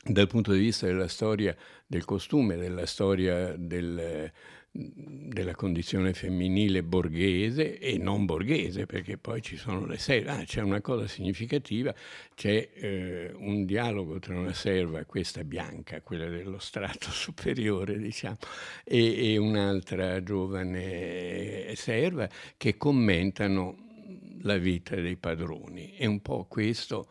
dal punto di vista della storia del costume, della storia del, della condizione femminile borghese e non borghese, perché poi ci sono le serve. Ah, c'è una cosa significativa, c'è eh, un dialogo tra una serva, questa bianca, quella dello strato superiore, diciamo, e, e un'altra giovane serva che commentano la vita dei padroni. E un po' questo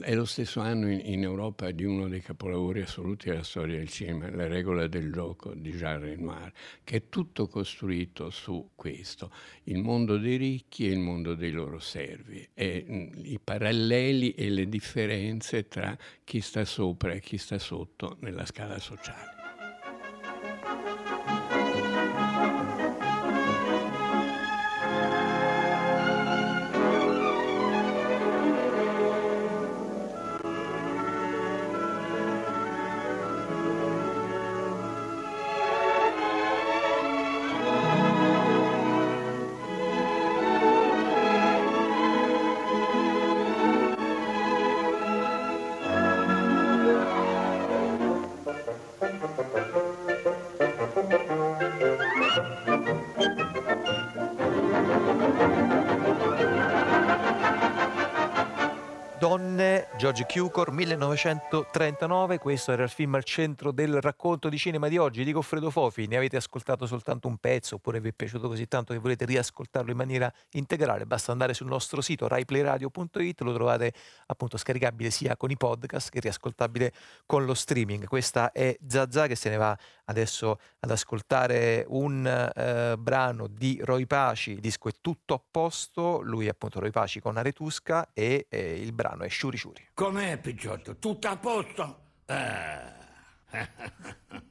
è lo stesso anno in, in, Europa di uno dei capolavori assoluti della storia del cinema, La regola del gioco di Jean Renoir, che è tutto costruito su questo, il mondo dei ricchi e il mondo dei loro servi, e mh, i paralleli e le differenze tra chi sta sopra e chi sta sotto nella scala sociale. George Cukor, 1939, questo era il film al centro del racconto di cinema di oggi di Goffredo Fofi, ne avete ascoltato soltanto un pezzo oppure vi è piaciuto così tanto che volete riascoltarlo in maniera integrale, basta andare sul nostro sito raiplayradio.it, lo trovate appunto scaricabile sia con i podcast che riascoltabile con lo streaming. Questa è Zazà che se ne va adesso ad ascoltare un eh, brano di Roy Paci, il disco è tutto a posto, lui appunto Roy Paci con Aretusca e eh, il brano è Shuri Shuri. Com'è, Picciotto? Tutto a posto? Eh.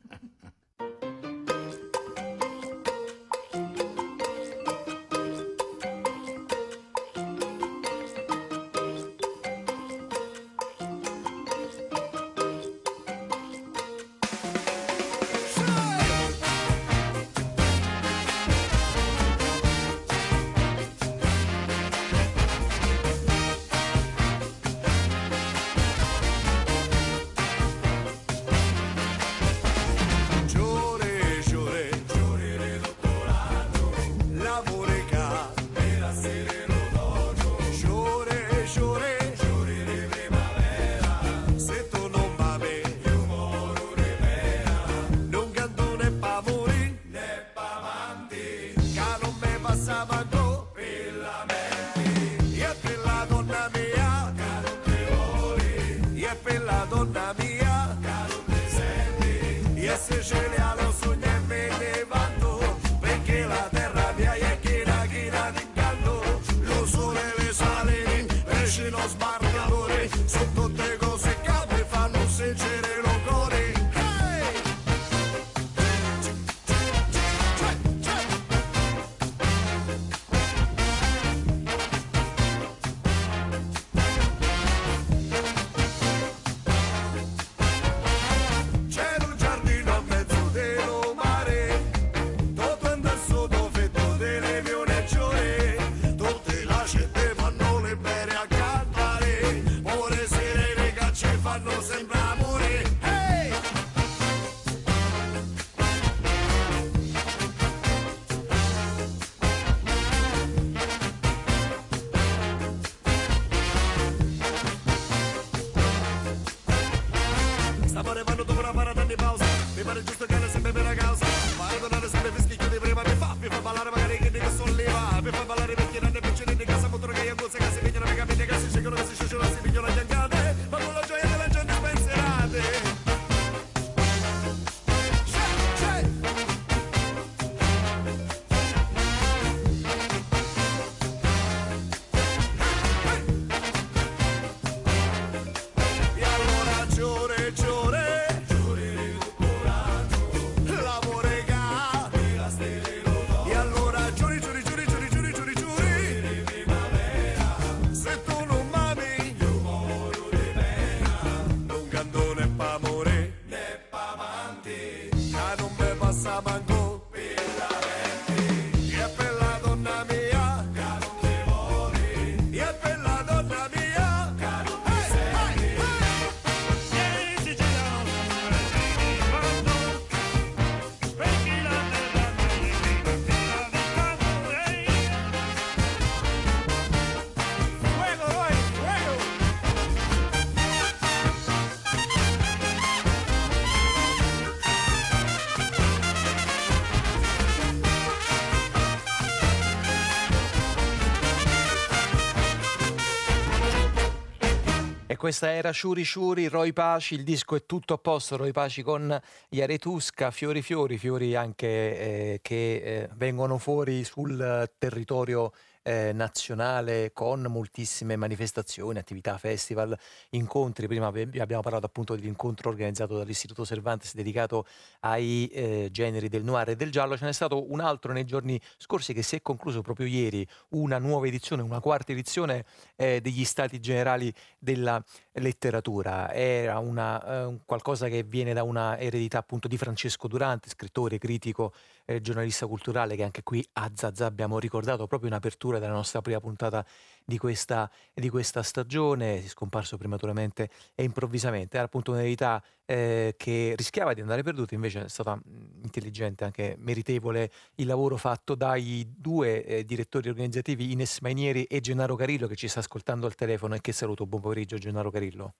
questa era Shuri Shuri, Roy Paci, il disco è tutto a posto, Roy Paci con Iaretusca, Fiori Fiori, fiori anche eh, che eh, vengono fuori sul territorio eh, nazionale con moltissime manifestazioni, attività, festival, incontri. Prima abbiamo parlato appunto dell'incontro organizzato dall'Istituto Cervantes dedicato ai eh, generi del noir e del giallo. Ce n'è stato un altro nei giorni scorsi che si è concluso proprio ieri, una nuova edizione, una quarta edizione eh, degli Stati Generali della letteratura. Era una, eh, qualcosa che viene da una eredità appunto di Francesco Durante, scrittore, critico, eh, giornalista culturale che anche qui a Zazza abbiamo ricordato proprio in apertura della nostra prima puntata di questa, di questa stagione, scomparso prematuramente e improvvisamente. Era appunto un'eredità eh, che rischiava di andare perduta, invece è stata intelligente, anche meritevole il lavoro fatto dai due eh, direttori organizzativi Ines Mainieri e Gennaro Carillo che ci sta ascoltando al telefono e che saluto. Buon pomeriggio Gennaro Carillo.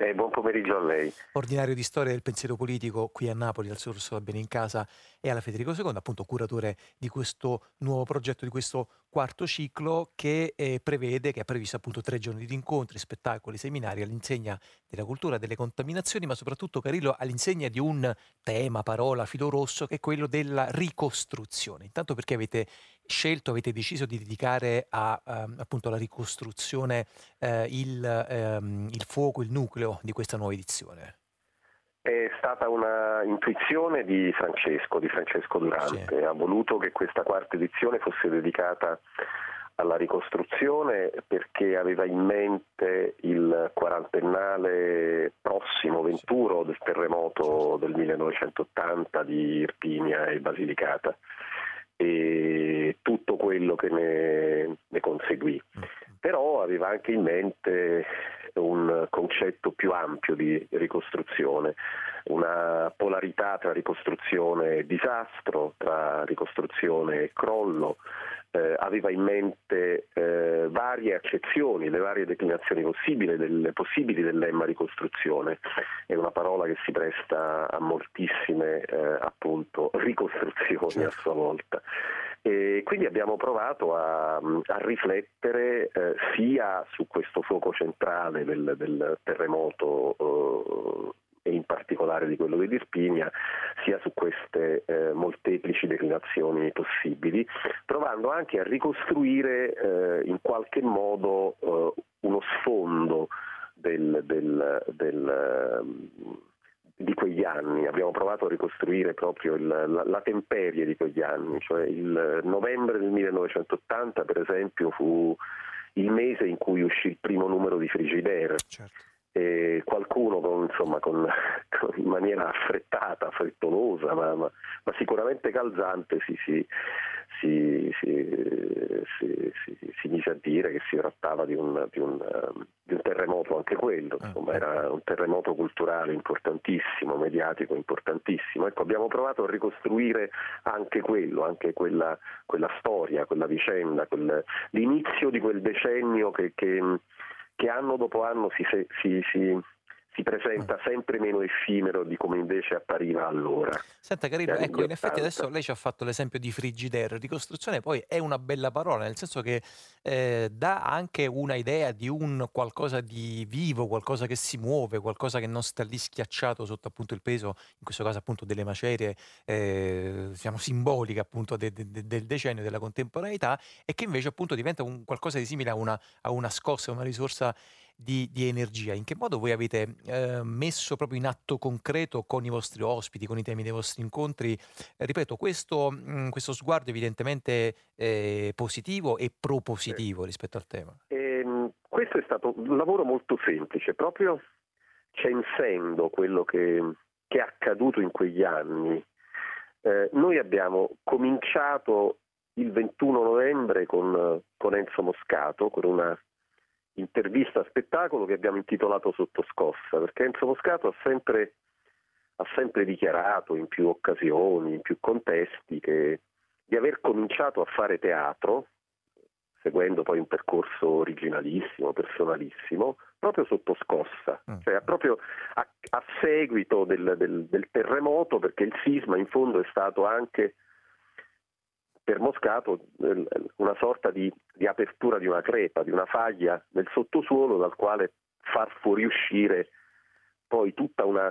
Eh, buon pomeriggio a lei. Ordinario di storia del pensiero politico qui a Napoli, al Sorso da Benincasa e alla Federico II, appunto curatore di questo nuovo progetto, di questo quarto ciclo che eh, prevede, che ha previsto appunto tre giorni di incontri, spettacoli, seminari all'insegna della cultura, delle contaminazioni, ma soprattutto Carillo all'insegna di un tema, parola, filo rosso, che è quello della ricostruzione. Intanto perché avete scelto, avete deciso di dedicare a, um, appunto alla ricostruzione uh, il, um, il fuoco, il nucleo di questa nuova edizione? È stata una intuizione di Francesco, di Francesco Durante. Sì. Ha voluto che questa quarta edizione fosse dedicata alla ricostruzione perché aveva in mente il quarantennale prossimo, venturo, del terremoto del 1980 di Irpinia e Basilicata e tutto quello che ne, ne conseguì. Però aveva anche in mente un concetto più ampio di ricostruzione, una polarità tra ricostruzione e disastro, tra ricostruzione e crollo, eh, aveva in mente eh, varie accezioni, le varie declinazioni possibili, del, possibili del lemma ricostruzione. È una parola che si presta a moltissime eh, appunto, ricostruzioni certo. a sua volta. E quindi abbiamo provato a, a riflettere eh, sia su questo fuoco centrale del, del terremoto eh, e in particolare di quello dell'Irpinia, sia su queste eh, molteplici declinazioni possibili, provando anche a ricostruire eh, in qualche modo eh, uno sfondo del, del, di quegli anni, abbiamo provato a ricostruire proprio il, la, la, temperie di quegli anni, cioè il novembre del 1980 per esempio fu il mese in cui uscì il primo numero di Frigidaire. Certo. E qualcuno con, insomma, con, con, in maniera affrettata, frettolosa, ma, ma, ma sicuramente calzante si, si, si, si, mise a dire che si trattava di un, di, un, di un, terremoto anche quello, ah, insomma, era un terremoto culturale importantissimo, mediatico importantissimo. Ecco, abbiamo provato a ricostruire anche quello, anche quella, quella storia, quella vicenda, quel, l'inizio di quel decennio che, che, che anno dopo anno si, si, si si presenta sempre meno effimero di come invece appariva allora. Senta Carino, ecco, in effetti adesso lei ci ha fatto l'esempio di Frigidaire, ricostruzione poi è una bella parola, nel senso che eh, dà anche una idea di un qualcosa di vivo, qualcosa che si muove, qualcosa che non sta lì schiacciato sotto appunto il peso, in questo caso appunto delle macerie, eh, diciamo simboliche appunto de, de, de, del decennio, della contemporaneità e che invece appunto diventa un qualcosa di simile a una, a una scossa, una risorsa di, di, energia. In che modo voi avete eh, messo proprio in atto concreto con i vostri ospiti, con i temi dei vostri incontri, eh, ripeto, questo, mh, mm, questo, sguardo evidentemente eh, positivo e propositivo rispetto al tema? Ehm, questo è stato un lavoro molto semplice, proprio censendo quello che, che è accaduto in quegli anni. Eh, noi abbiamo cominciato il 21 novembre con, con Enzo Moscato, con una intervista spettacolo che abbiamo intitolato Sotto scossa, perché Enzo Moscato ha sempre, ha sempre dichiarato in più occasioni, in più contesti, che di aver cominciato a fare teatro, seguendo poi un percorso originalissimo, personalissimo, proprio sotto scossa, mm. cioè proprio a, a seguito del, del, del terremoto, perché il sisma in fondo è stato anche per Moscato eh, una sorta di, di, apertura di una crepa, di una faglia nel sottosuolo dal quale far fuoriuscire poi tutta una,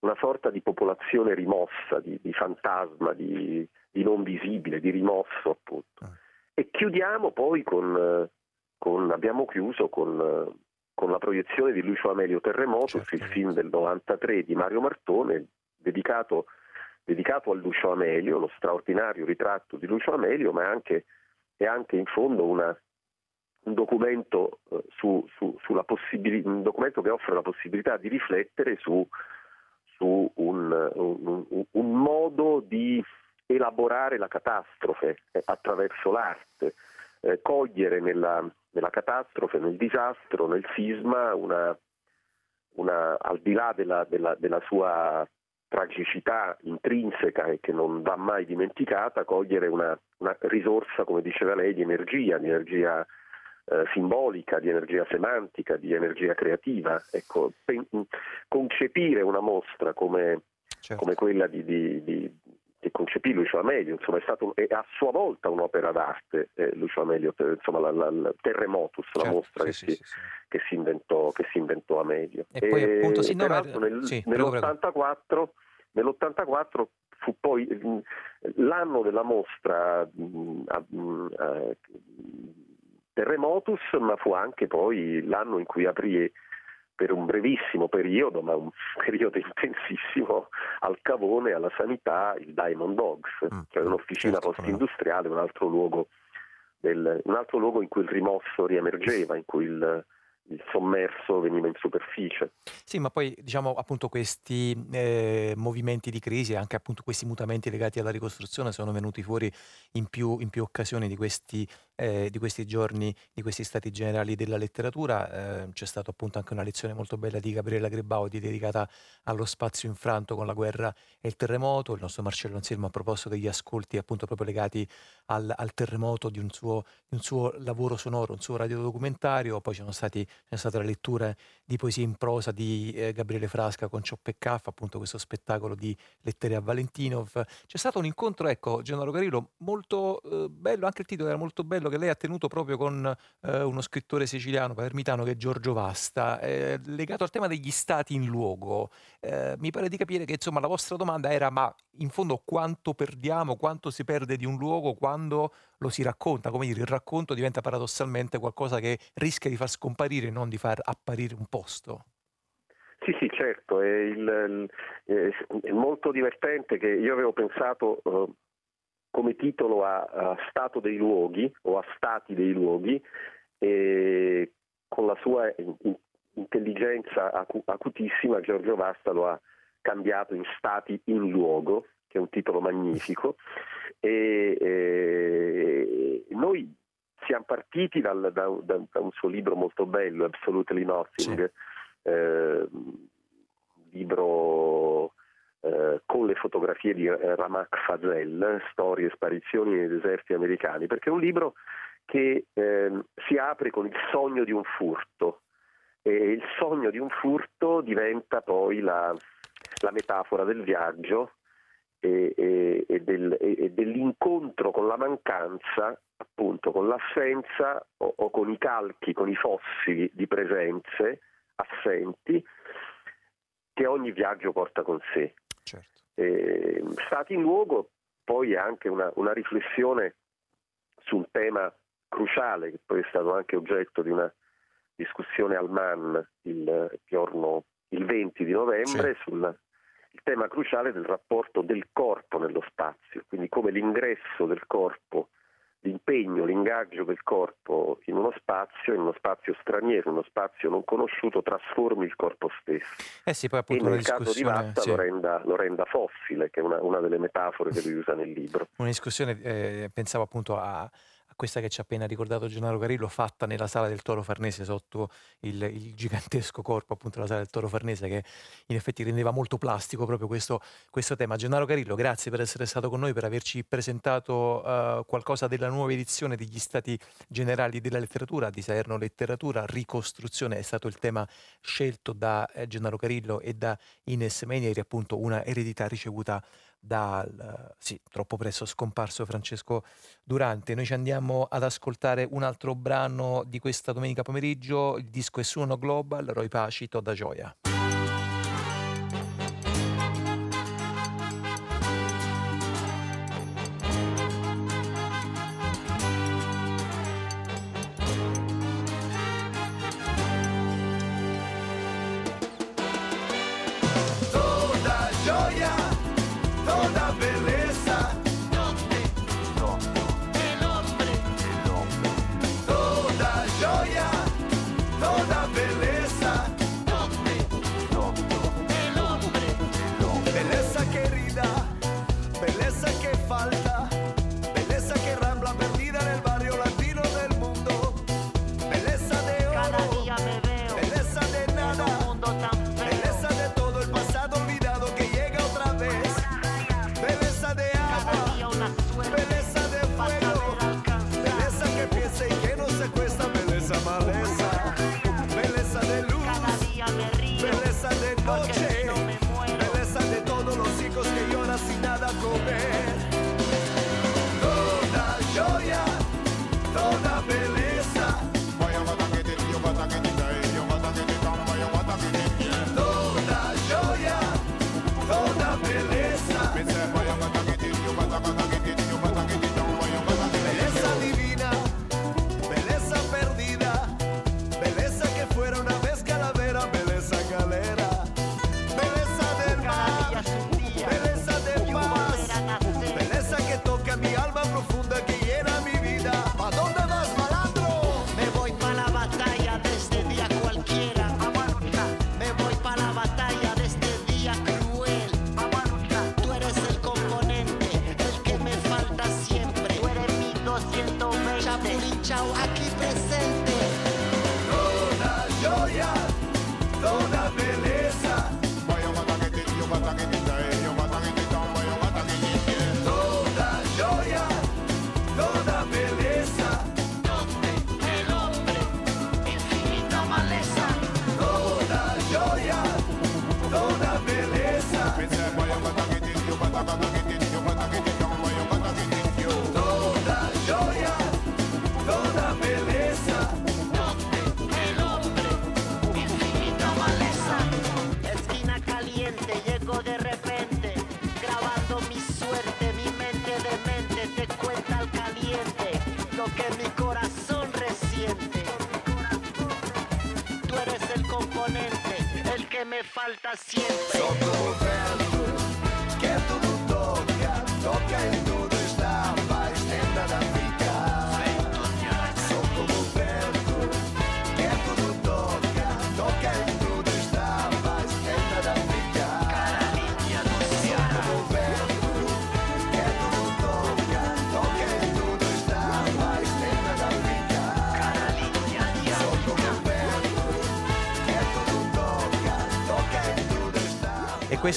una sorta di popolazione rimossa, di, di fantasma, di, di, non visibile, di rimosso appunto. Ah. E chiudiamo poi con, con abbiamo chiuso con, con, la proiezione di Lucio Amelio Terremoto, certo. il film del 93 di Mario Martone, dedicato dedicato a Lucio Amelio, lo straordinario ritratto di Lucio Amelio, ma è anche, è anche in fondo una, un, documento, eh, su, su, un, documento, che offre la possibilità di riflettere su, su un, un, un, modo di elaborare la catastrofe eh, attraverso l'arte, eh, cogliere nella, nella, catastrofe, nel disastro, nel sisma, una, una, al di là della, della, della sua tragicità intrinseca e che non va mai dimenticata, cogliere una, una risorsa, come diceva lei, di energia, di energia eh, simbolica, di energia semantica, di energia creativa. Ecco, pen- concepire una mostra come, certo. come quella di, di, di, che concepì Lucio Amelio, insomma è, stato, è a sua volta un'opera d'arte, eh, Lucio Amelio, insomma la, la, la Terremotus, certo, la mostra sì, che, sì, si, sì. Che, si inventò, che, si inventò, Amelio. E, e poi appunto sì, no, nel, nell'84, nell'84 fu poi l'anno della mostra Terremotus, ma fu anche poi l'anno in cui aprì per un brevissimo periodo, ma un periodo intensissimo, al Cavone, alla sanità, il Diamond Dogs, mm. cioè un'officina certo, post-industriale, un altro, luogo del, un altro luogo in cui il rimosso riemergeva, in cui il, il sommerso veniva in superficie. Sì, ma poi diciamo appunto questi eh, movimenti di crisi e anche appunto questi mutamenti legati alla ricostruzione sono venuti fuori in più, in più occasioni di questi, eh, di questi, giorni, di questi stati generali della letteratura. Eh, c'è stata appunto anche una lezione molto bella di Gabriella Grebaudi dedicata allo spazio infranto con la guerra e il terremoto. Il nostro Marcello Anselmo ha proposto degli ascolti appunto proprio legati al, al terremoto di un, suo, di un suo lavoro sonoro, un suo radiodocumentario. Poi ci sono stati c'è stata la lettura di poesie in prosa di eh, Gabriele Frasca con Ciop e appunto questo spettacolo di lettere a Valentinov. C'è stato un incontro, ecco, Gennaro Carillo, molto eh, bello, anche il titolo era molto bello, che lei ha tenuto proprio con eh, uno scrittore siciliano, palermitano, che è Giorgio Vasta, eh, legato al tema degli stati in luogo. Eh, mi pare di capire che insomma la vostra domanda era ma in fondo quanto perdiamo, quanto si perde di un luogo quando lo si racconta, come dire, il racconto diventa paradossalmente qualcosa che rischia di far scomparire, non di far apparire un posto. Sì, sì, certo, è, il, è, molto divertente che io avevo pensato uh, come titolo a, a, Stato dei luoghi o a Stati dei luoghi e con la sua intelligenza acutissima Giorgio Vasta lo ha cambiato in Stati in luogo, che è un titolo magnifico, e, e noi siamo partiti dal, da, da, da, un suo libro molto bello, Absolutely Nothing, sì. eh, libro eh, con le fotografie di Ramak Fazel, Storie e sparizioni nei deserti americani, perché è un libro che eh, si apre con il sogno di un furto e il sogno di un furto diventa poi la, la metafora del viaggio e, e, e, del, e, dell'incontro con la mancanza, appunto con l'assenza o, o, con i calchi, con i fossili di presenze assenti che ogni viaggio porta con sé. Certo. stati in luogo poi anche una, una riflessione su un tema cruciale che poi è stato anche oggetto di una discussione al MAN il giorno il 20 di novembre sì. sul il tema cruciale del rapporto del corpo nello spazio, quindi come l'ingresso del corpo, l'impegno, l'ingaggio del corpo in uno spazio, in uno spazio straniero, in uno spazio non conosciuto, trasformi il corpo stesso. Eh sì, poi appunto e nel caso di Vatta sì. lo, renda, lo, renda, fossile, che è una, una, delle metafore che lui usa nel libro. Una discussione, eh, pensavo appunto a questa che ci ha appena ricordato Gennaro Carillo, fatta nella sala del Toro Farnese sotto il, il, gigantesco corpo appunto della sala del Toro Farnese che in effetti rendeva molto plastico proprio questo, questo tema. Gennaro Carillo, grazie per essere stato con noi, per averci presentato uh, qualcosa della nuova edizione degli Stati Generali della Letteratura, di Salerno Letteratura, ricostruzione è stato il tema scelto da eh, Gennaro Carillo e da Ines Menieri, appunto una eredità ricevuta dal sì, troppo presto scomparso Francesco Durante. Noi ci andiamo ad ascoltare un altro brano di questa domenica pomeriggio, il disco è Suono Global, Roy Paci, Toda Gioia.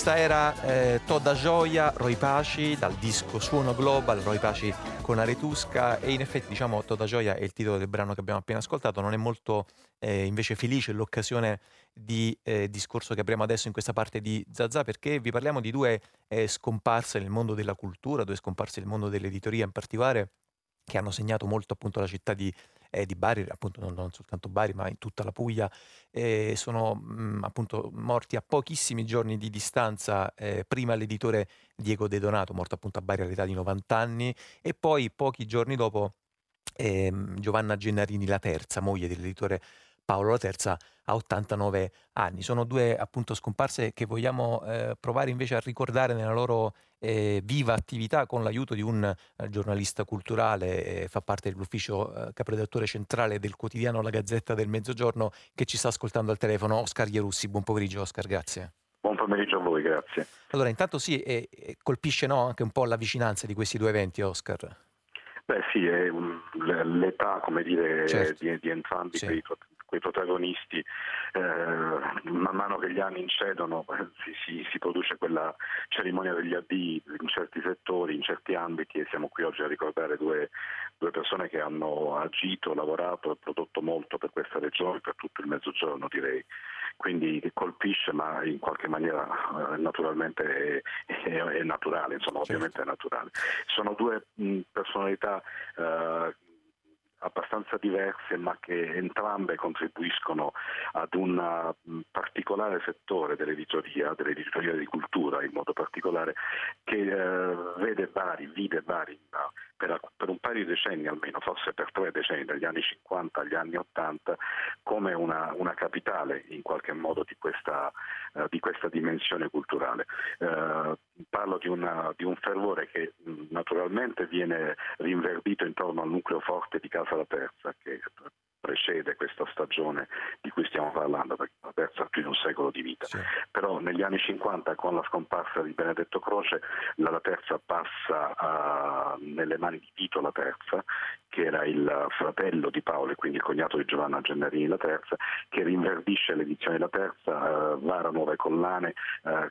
Questa era eh, Toda Gioia, Roy Paci, dal disco Suono Global, Roy Paci con Aretusca. E in effetti diciamo Toda Gioia è il titolo del brano che abbiamo appena ascoltato, non è molto eh, invece felice l'occasione di eh, discorso che avremo adesso in questa parte di Zazà perché vi parliamo di due eh, scomparse nel mondo della cultura, due scomparse nel mondo dell'editoria in particolare che hanno segnato molto appunto la città di, eh, di Bari, appunto non, non, soltanto Bari, ma in tutta la Puglia, eh, sono mh, mm, appunto morti a pochissimi giorni di distanza, eh, prima l'editore Diego De Donato, morto appunto a Bari all'età di 90 anni, e poi pochi giorni dopo ehm, Giovanna Gennarini, la terza, moglie dell'editore Paolo la terza a 89 anni. Sono due appunto scomparse che vogliamo eh, provare invece a ricordare nella loro eh, viva attività con l'aiuto di un eh, giornalista culturale, eh, fa parte dell'ufficio eh, caporedattore centrale del quotidiano La Gazzetta del Mezzogiorno che ci sta ascoltando al telefono, Oscar Ierussi. Buon pomeriggio Oscar, grazie. Buon pomeriggio a voi, grazie. Allora, intanto sì, colpisce no, anche un po' la vicinanza di questi due eventi, Oscar. Beh sì, è un, l'età come dire, certo. di, di, entrambi sì. quei, quei, protagonisti, eh, man mano che gli anni incedono si, si, si, produce quella cerimonia degli addii in certi settori, in certi ambiti e siamo qui oggi a ricordare due, due persone che hanno agito, lavorato e prodotto molto per questa regione, per tutto il mezzogiorno direi quindi colpisce ma in qualche maniera eh, naturalmente è, è, è, naturale, insomma certo. ovviamente è naturale. Sono due mh, personalità eh, abbastanza diverse ma che entrambe contribuiscono ad un particolare settore dell'editoria, dell'editoria di cultura in modo particolare, che eh, vede Bari, vide Bari per, per, un paio di decenni almeno, forse per tre decenni, dagli anni 50 agli anni 80, come una, una capitale in qualche modo di questa, uh, di questa dimensione culturale. Uh, parlo di, una, di, un fervore che mh, naturalmente viene rinverdito intorno al nucleo forte di Casa La Terza, che precede questa stagione di cui stiamo parlando, perché la terza ha più di un secolo di vita. Sì. Però negli anni 50 con la scomparsa di Benedetto Croce la, la terza passa uh, nelle mani di Tito la terza, che era il fratello di Paolo e quindi il cognato di Giovanna Gennarini la terza, che rinverdisce l'edizione della terza, uh, vara nuove collane, uh,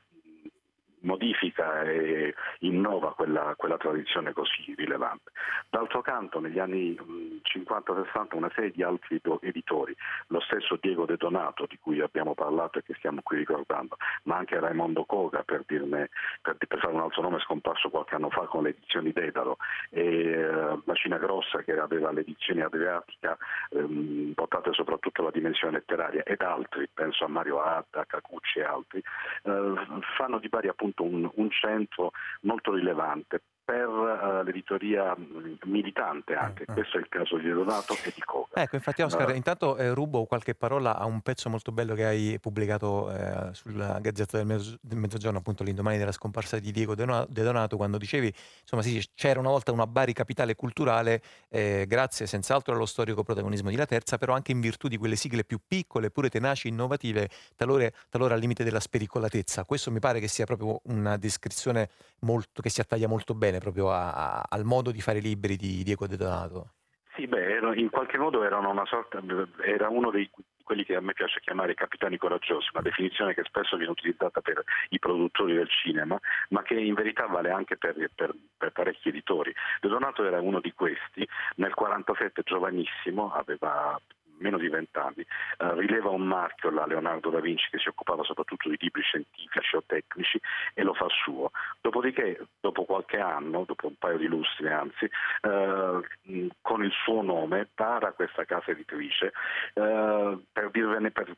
modifica e innova quella, quella, tradizione così rilevante. D'altro canto negli anni 50-60 una serie di altri editori, lo stesso Diego De Donato di cui abbiamo parlato e che stiamo qui ricordando, ma anche Raimondo Coga per, dirne, per, per fare un altro nome scomparso qualche anno fa con le edizioni Dedalo e uh, Macina Grossa che aveva le edizioni Adriatica um, portate soprattutto alla dimensione letteraria ed altri, penso a Mario Adda, Cacucci e altri, uh, fanno di Bari appunto appunto un, un centro molto rilevante per uh, l'editoria mm, militante anche, uh, uh. questo è il caso di Donato e di Coca. Ecco, infatti Oscar, allora... intanto eh, rubo qualche parola a un pezzo molto bello che hai pubblicato eh, sulla Gazzetta del, Mezzo- del, Mezzogiorno, appunto l'indomani della scomparsa di Diego De Donato, quando dicevi, insomma sì, c'era una volta una Bari capitale culturale, eh, grazie senz'altro allo storico protagonismo di La Terza, però anche in virtù di quelle sigle più piccole, pure tenaci, innovative, talora, talora al limite della spericolatezza. Questo mi pare che sia proprio una descrizione molto, che si attaglia molto bene bene proprio a, a, al modo di fare libri di Diego De Donato. Sì, beh, in qualche modo sorta, era uno dei quelli che a me piace chiamare capitani coraggiosi, una definizione che spesso viene utilizzata per i produttori del cinema, ma che in verità vale anche per, per, per parecchi editori. De Donato era uno di questi, nel 1947 giovanissimo, aveva meno di vent'anni, uh, rileva un marchio là, Leonardo da Vinci, che si occupava soprattutto di libri scientifici o tecnici e lo fa suo. Dopodiché, dopo qualche anno, dopo un paio di lustri anzi, uh, con il suo nome para questa casa editrice uh, per dirvene per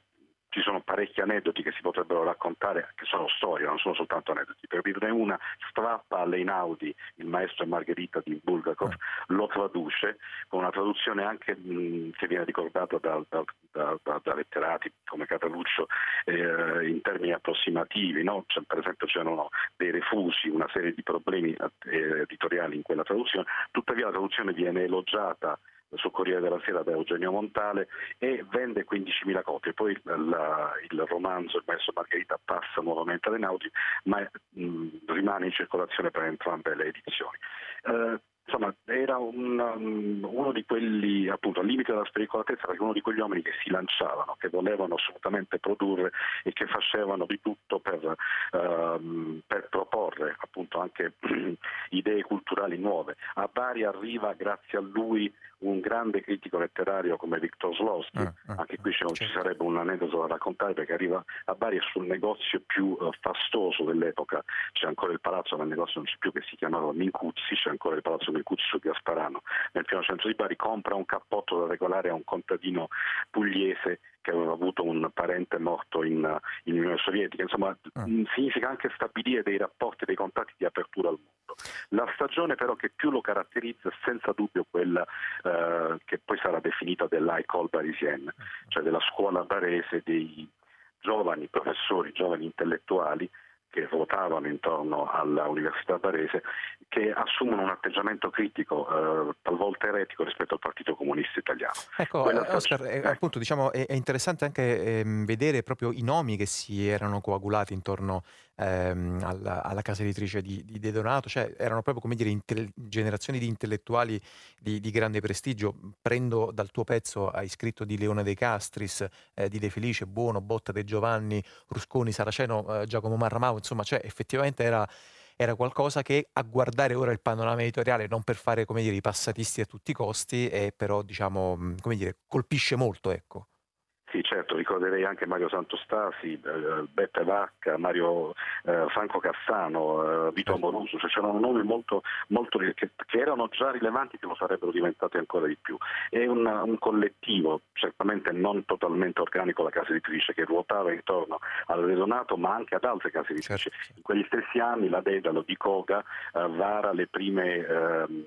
ci sono parecchi aneddoti che si potrebbero raccontare, che sono storie, non sono soltanto aneddoti. Per dirne una, strappa all'Einaudi, il maestro Margherita di Bulgakov, lo traduce con una traduzione anche che viene ricordata da, da, da, da, letterati come Cataluccio eh, in termini approssimativi. No? Cioè, per esempio c'erano dei refusi, una serie di problemi eh, editoriali in quella traduzione, tuttavia la traduzione viene elogiata sul Corriere della Sera da Eugenio Montale e vende 15.000 copie. Poi la, il romanzo Il Maestro Margherita passa nuovamente alle Naudi, ma mh, rimane in circolazione per entrambe le edizioni. Eh, insomma, era un, um, uno di quelli, appunto, al limite della spericolatezza, perché uno di quegli uomini che si lanciavano, che volevano assolutamente produrre e che facevano di tutto per, uh, per proporre appunto anche idee culturali nuove. A Bari arriva grazie a lui un grande critico letterario come Viktor Slowski, uh, uh, anche qui certo. ci sarebbe un aneddoto da raccontare perché arriva a Bari e sul negozio più uh, fastoso dell'epoca, c'è ancora il palazzo, ma il negozio non c'è più che si chiamava Mincuzzi, c'è ancora il palazzo Mincuzzi su Gasparano, nel piano centro di Bari, compra un cappotto da regolare a un contadino pugliese che aveva avuto un parente morto in, in Unione Sovietica. Insomma, mm. significa anche stabilire dei rapporti, dei contatti di apertura al mondo. La stagione però che più lo caratterizza è senza dubbio quella eh, che poi sarà definita dell'École Parisienne, cioè della scuola barese dei giovani professori, giovani intellettuali che ruotavano intorno all'Università Barese, che assumono un atteggiamento critico, eh, talvolta eretico, rispetto al Partito Comunista Italiano. Ecco, Quella eh, Oscar, eh, appunto, diciamo, è, è, interessante anche ehm, vedere proprio i nomi che si erano coagulati intorno ehm, alla, alla, casa editrice di, di, De Donato, cioè erano proprio come dire inte- generazioni di intellettuali di, di, grande prestigio. Prendo dal tuo pezzo, hai scritto di Leone De Castris, eh, di De Felice, Buono, Botta De Giovanni, Rusconi, Saraceno, eh, Giacomo Marramau, insomma, cioè effettivamente era era qualcosa che a guardare ora il panorama editoriale, non per fare come dire, i passatisti a tutti i costi, è però diciamo, come dire, colpisce molto. Ecco. Sì, certo, ricorderei anche Mario Santostasi, eh, Beppe Vacca, Mario eh, Franco Cassano, eh, Vito Amoruso, cioè c'erano nomi molto, molto che, che, erano già rilevanti che lo sarebbero diventati ancora di più. È un, un, collettivo, certamente non totalmente organico la casa editrice, che ruotava intorno al Redonato, ma anche ad altre case editrici. Certo. In quegli stessi anni la Dedalo di Koga eh, vara le prime ehm,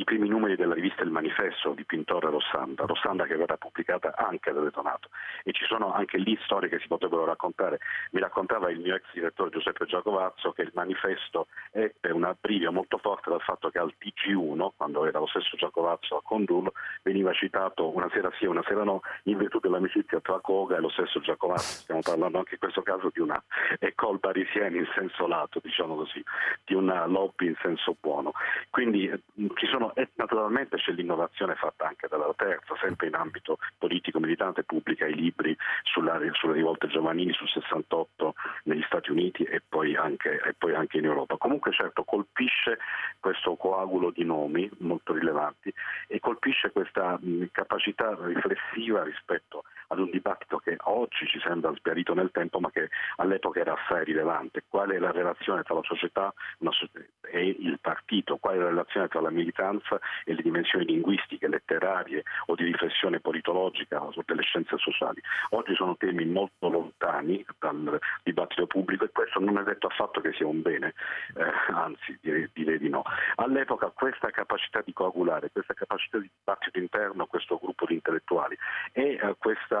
i primi numeri della rivista Il Manifesto di Pintore Rossanda, Rossanda che verrà pubblicata anche da Detonato e ci sono anche lì storie che si potrebbero raccontare. Mi raccontava il mio ex direttore Giuseppe Giacovazzo che il manifesto ebbe un abbrivio molto forte dal fatto che al TG1, quando era lo stesso Giacovazzo a condurlo, veniva citato una sera sì e una sera no in virtù dell'amicizia tra Koga e lo stesso Giacovazzo. Stiamo parlando anche in questo caso di una école parisienne in senso lato, diciamo così, di una lobby in senso buono. Quindi ci sono e naturalmente c'è l'innovazione fatta anche dalla terza, sempre in ambito politico militante, pubblica i libri sulla, sulle rivolte giovanili sul 68 negli Stati Uniti e poi, anche, e poi anche in Europa. Comunque certo colpisce questo coagulo di nomi molto rilevanti e colpisce questa mh, capacità riflessiva rispetto ad un dibattito che oggi ci sembra sbiarito nel tempo ma che all'epoca era assai rilevante. Qual è la relazione tra la società e il partito? Qual è la relazione tra la militanza e le dimensioni linguistiche, letterarie o di riflessione politologica o delle scienze sociali? Oggi sono temi molto lontani dal dibattito pubblico e questo non è detto affatto che sia un bene, eh, anzi direi, direi di no. All'epoca questa capacità di coagulare, questa capacità di dibattito interno, questo gruppo di intellettuali e eh, questa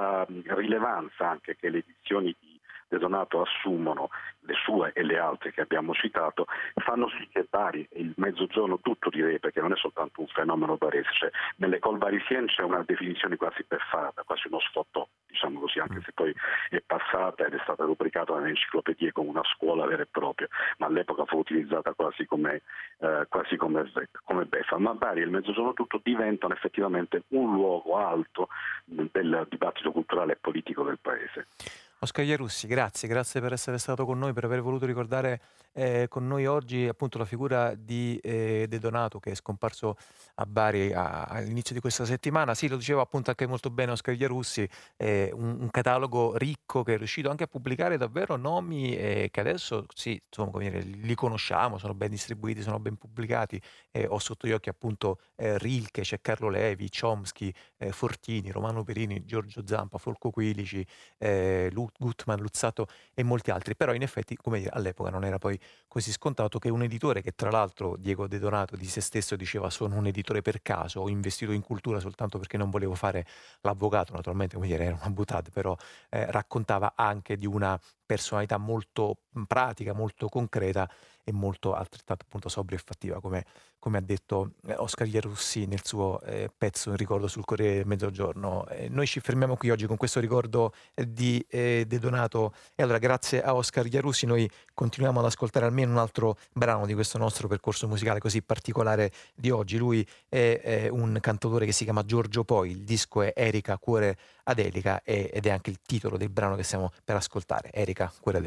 rilevanza anche che le edizioni di Donato assumono, le sue e le altre che abbiamo citato, fanno sì che Bari e il mezzogiorno tutto direi, perché non è soltanto un fenomeno barese, cioè nelle col barisienne c'è una definizione quasi perfata, quasi uno sfottò, diciamo così, anche se poi è passata ed è stata rubricata nelle enciclopedie come una scuola vera e propria, ma all'epoca fu utilizzata quasi come, eh, quasi come, come beffa. Ma Bari e il mezzogiorno tutto diventano effettivamente un luogo alto del dibattito culturale e politico del paese. Oscar Iarussi, grazie, grazie per essere stato con noi, per aver voluto ricordare eh, con noi oggi appunto la figura di eh, De Donato che è scomparso a Bari a, all'inizio di questa settimana. Sì, lo diceva appunto anche molto bene Oscar Iarussi, eh, un, un, catalogo ricco che è riuscito anche a pubblicare davvero nomi eh, che adesso sì, insomma, dire, li conosciamo, sono ben distribuiti, sono ben pubblicati. ho sotto gli occhi appunto eh, Rilke, c'è Carlo Levi, Chomsky, eh, Fortini, Romano Perini, Giorgio Zampa, Folco Quilici, Gutman, Luzzato e molti altri. Però in effetti, come dire, all'epoca non era poi così scontato che un editore che tra l'altro Diego De Donato di se stesso diceva sono un editore per caso, ho investito in cultura soltanto perché non volevo fare l'avvocato, naturalmente come dire era una buttata, però eh, raccontava anche di una personalità molto pratica, molto concreta e molto altrettanto appunto sobria e fattiva, come, come ha detto eh, Oscar Iarussi nel suo eh, pezzo in ricordo sul Corriere del Mezzogiorno. Eh, noi ci fermiamo qui oggi con questo ricordo eh, di eh, De Donato e allora grazie a Oscar Iarussi noi continuiamo ad ascoltare almeno un altro brano di questo nostro percorso musicale così particolare di oggi. Lui è, è un cantautore che si chiama Giorgio Poi, il disco è Erika Cuore ad Erika ed è anche il titolo del brano che stiamo per ascoltare, Erika Cuore ad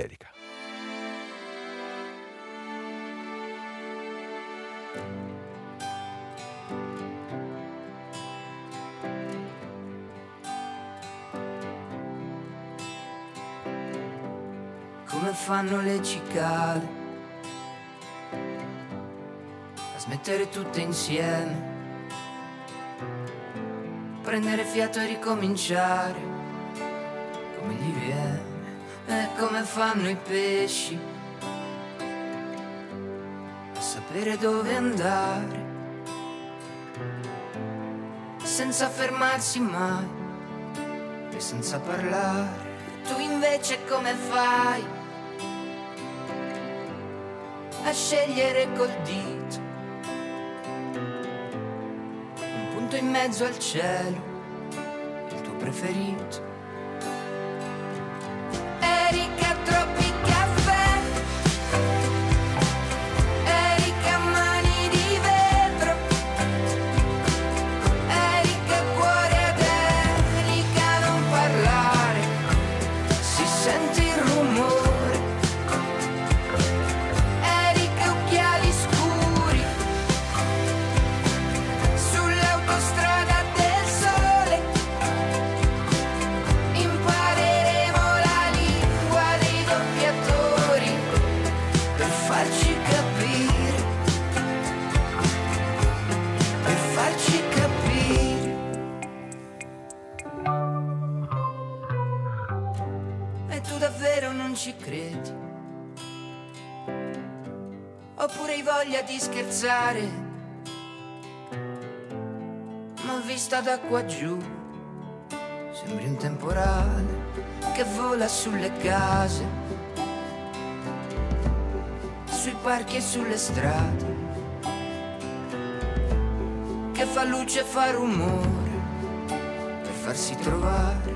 Come fanno le cicale. A smettere tutte insieme, prendere fiato e ricominciare. Come gli viene e come fanno i pesci. A sapere dove andare. Senza fermarsi mai. E senza parlare. Tu invece come fai? A scegliere col dito un punto in mezzo al cielo, il tuo preferito. Scherzare, ma vista da qua giù sembri un temporale che vola sulle case, sui parchi e sulle strade, che fa luce e fa rumore per farsi trovare.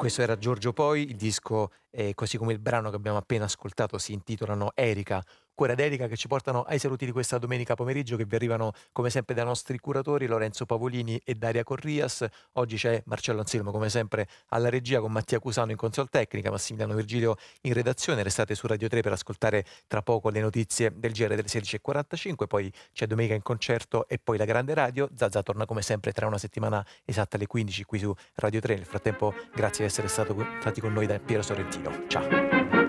Questo era Giorgio Poi, il disco, eh, così come il brano che abbiamo appena ascoltato, si intitolano Erika, Cuore d'Erica, che ci portano ai saluti di questa domenica pomeriggio, che vi arrivano come sempre dai nostri curatori Lorenzo Pavolini e Daria Corrias. Oggi c'è Marcello Anselmo, come sempre, alla regia con Mattia Cusano in console tecnica, Massimiliano Virgilio in redazione. Restate su Radio 3 per ascoltare tra poco le notizie del GR delle 16.45, poi c'è Domenica in concerto e poi la grande radio. Zazza torna come sempre tra una settimana esatta alle 15 qui su Radio 3. Nel frattempo grazie di essere stati con noi da Piero Sorrentino. Ciao.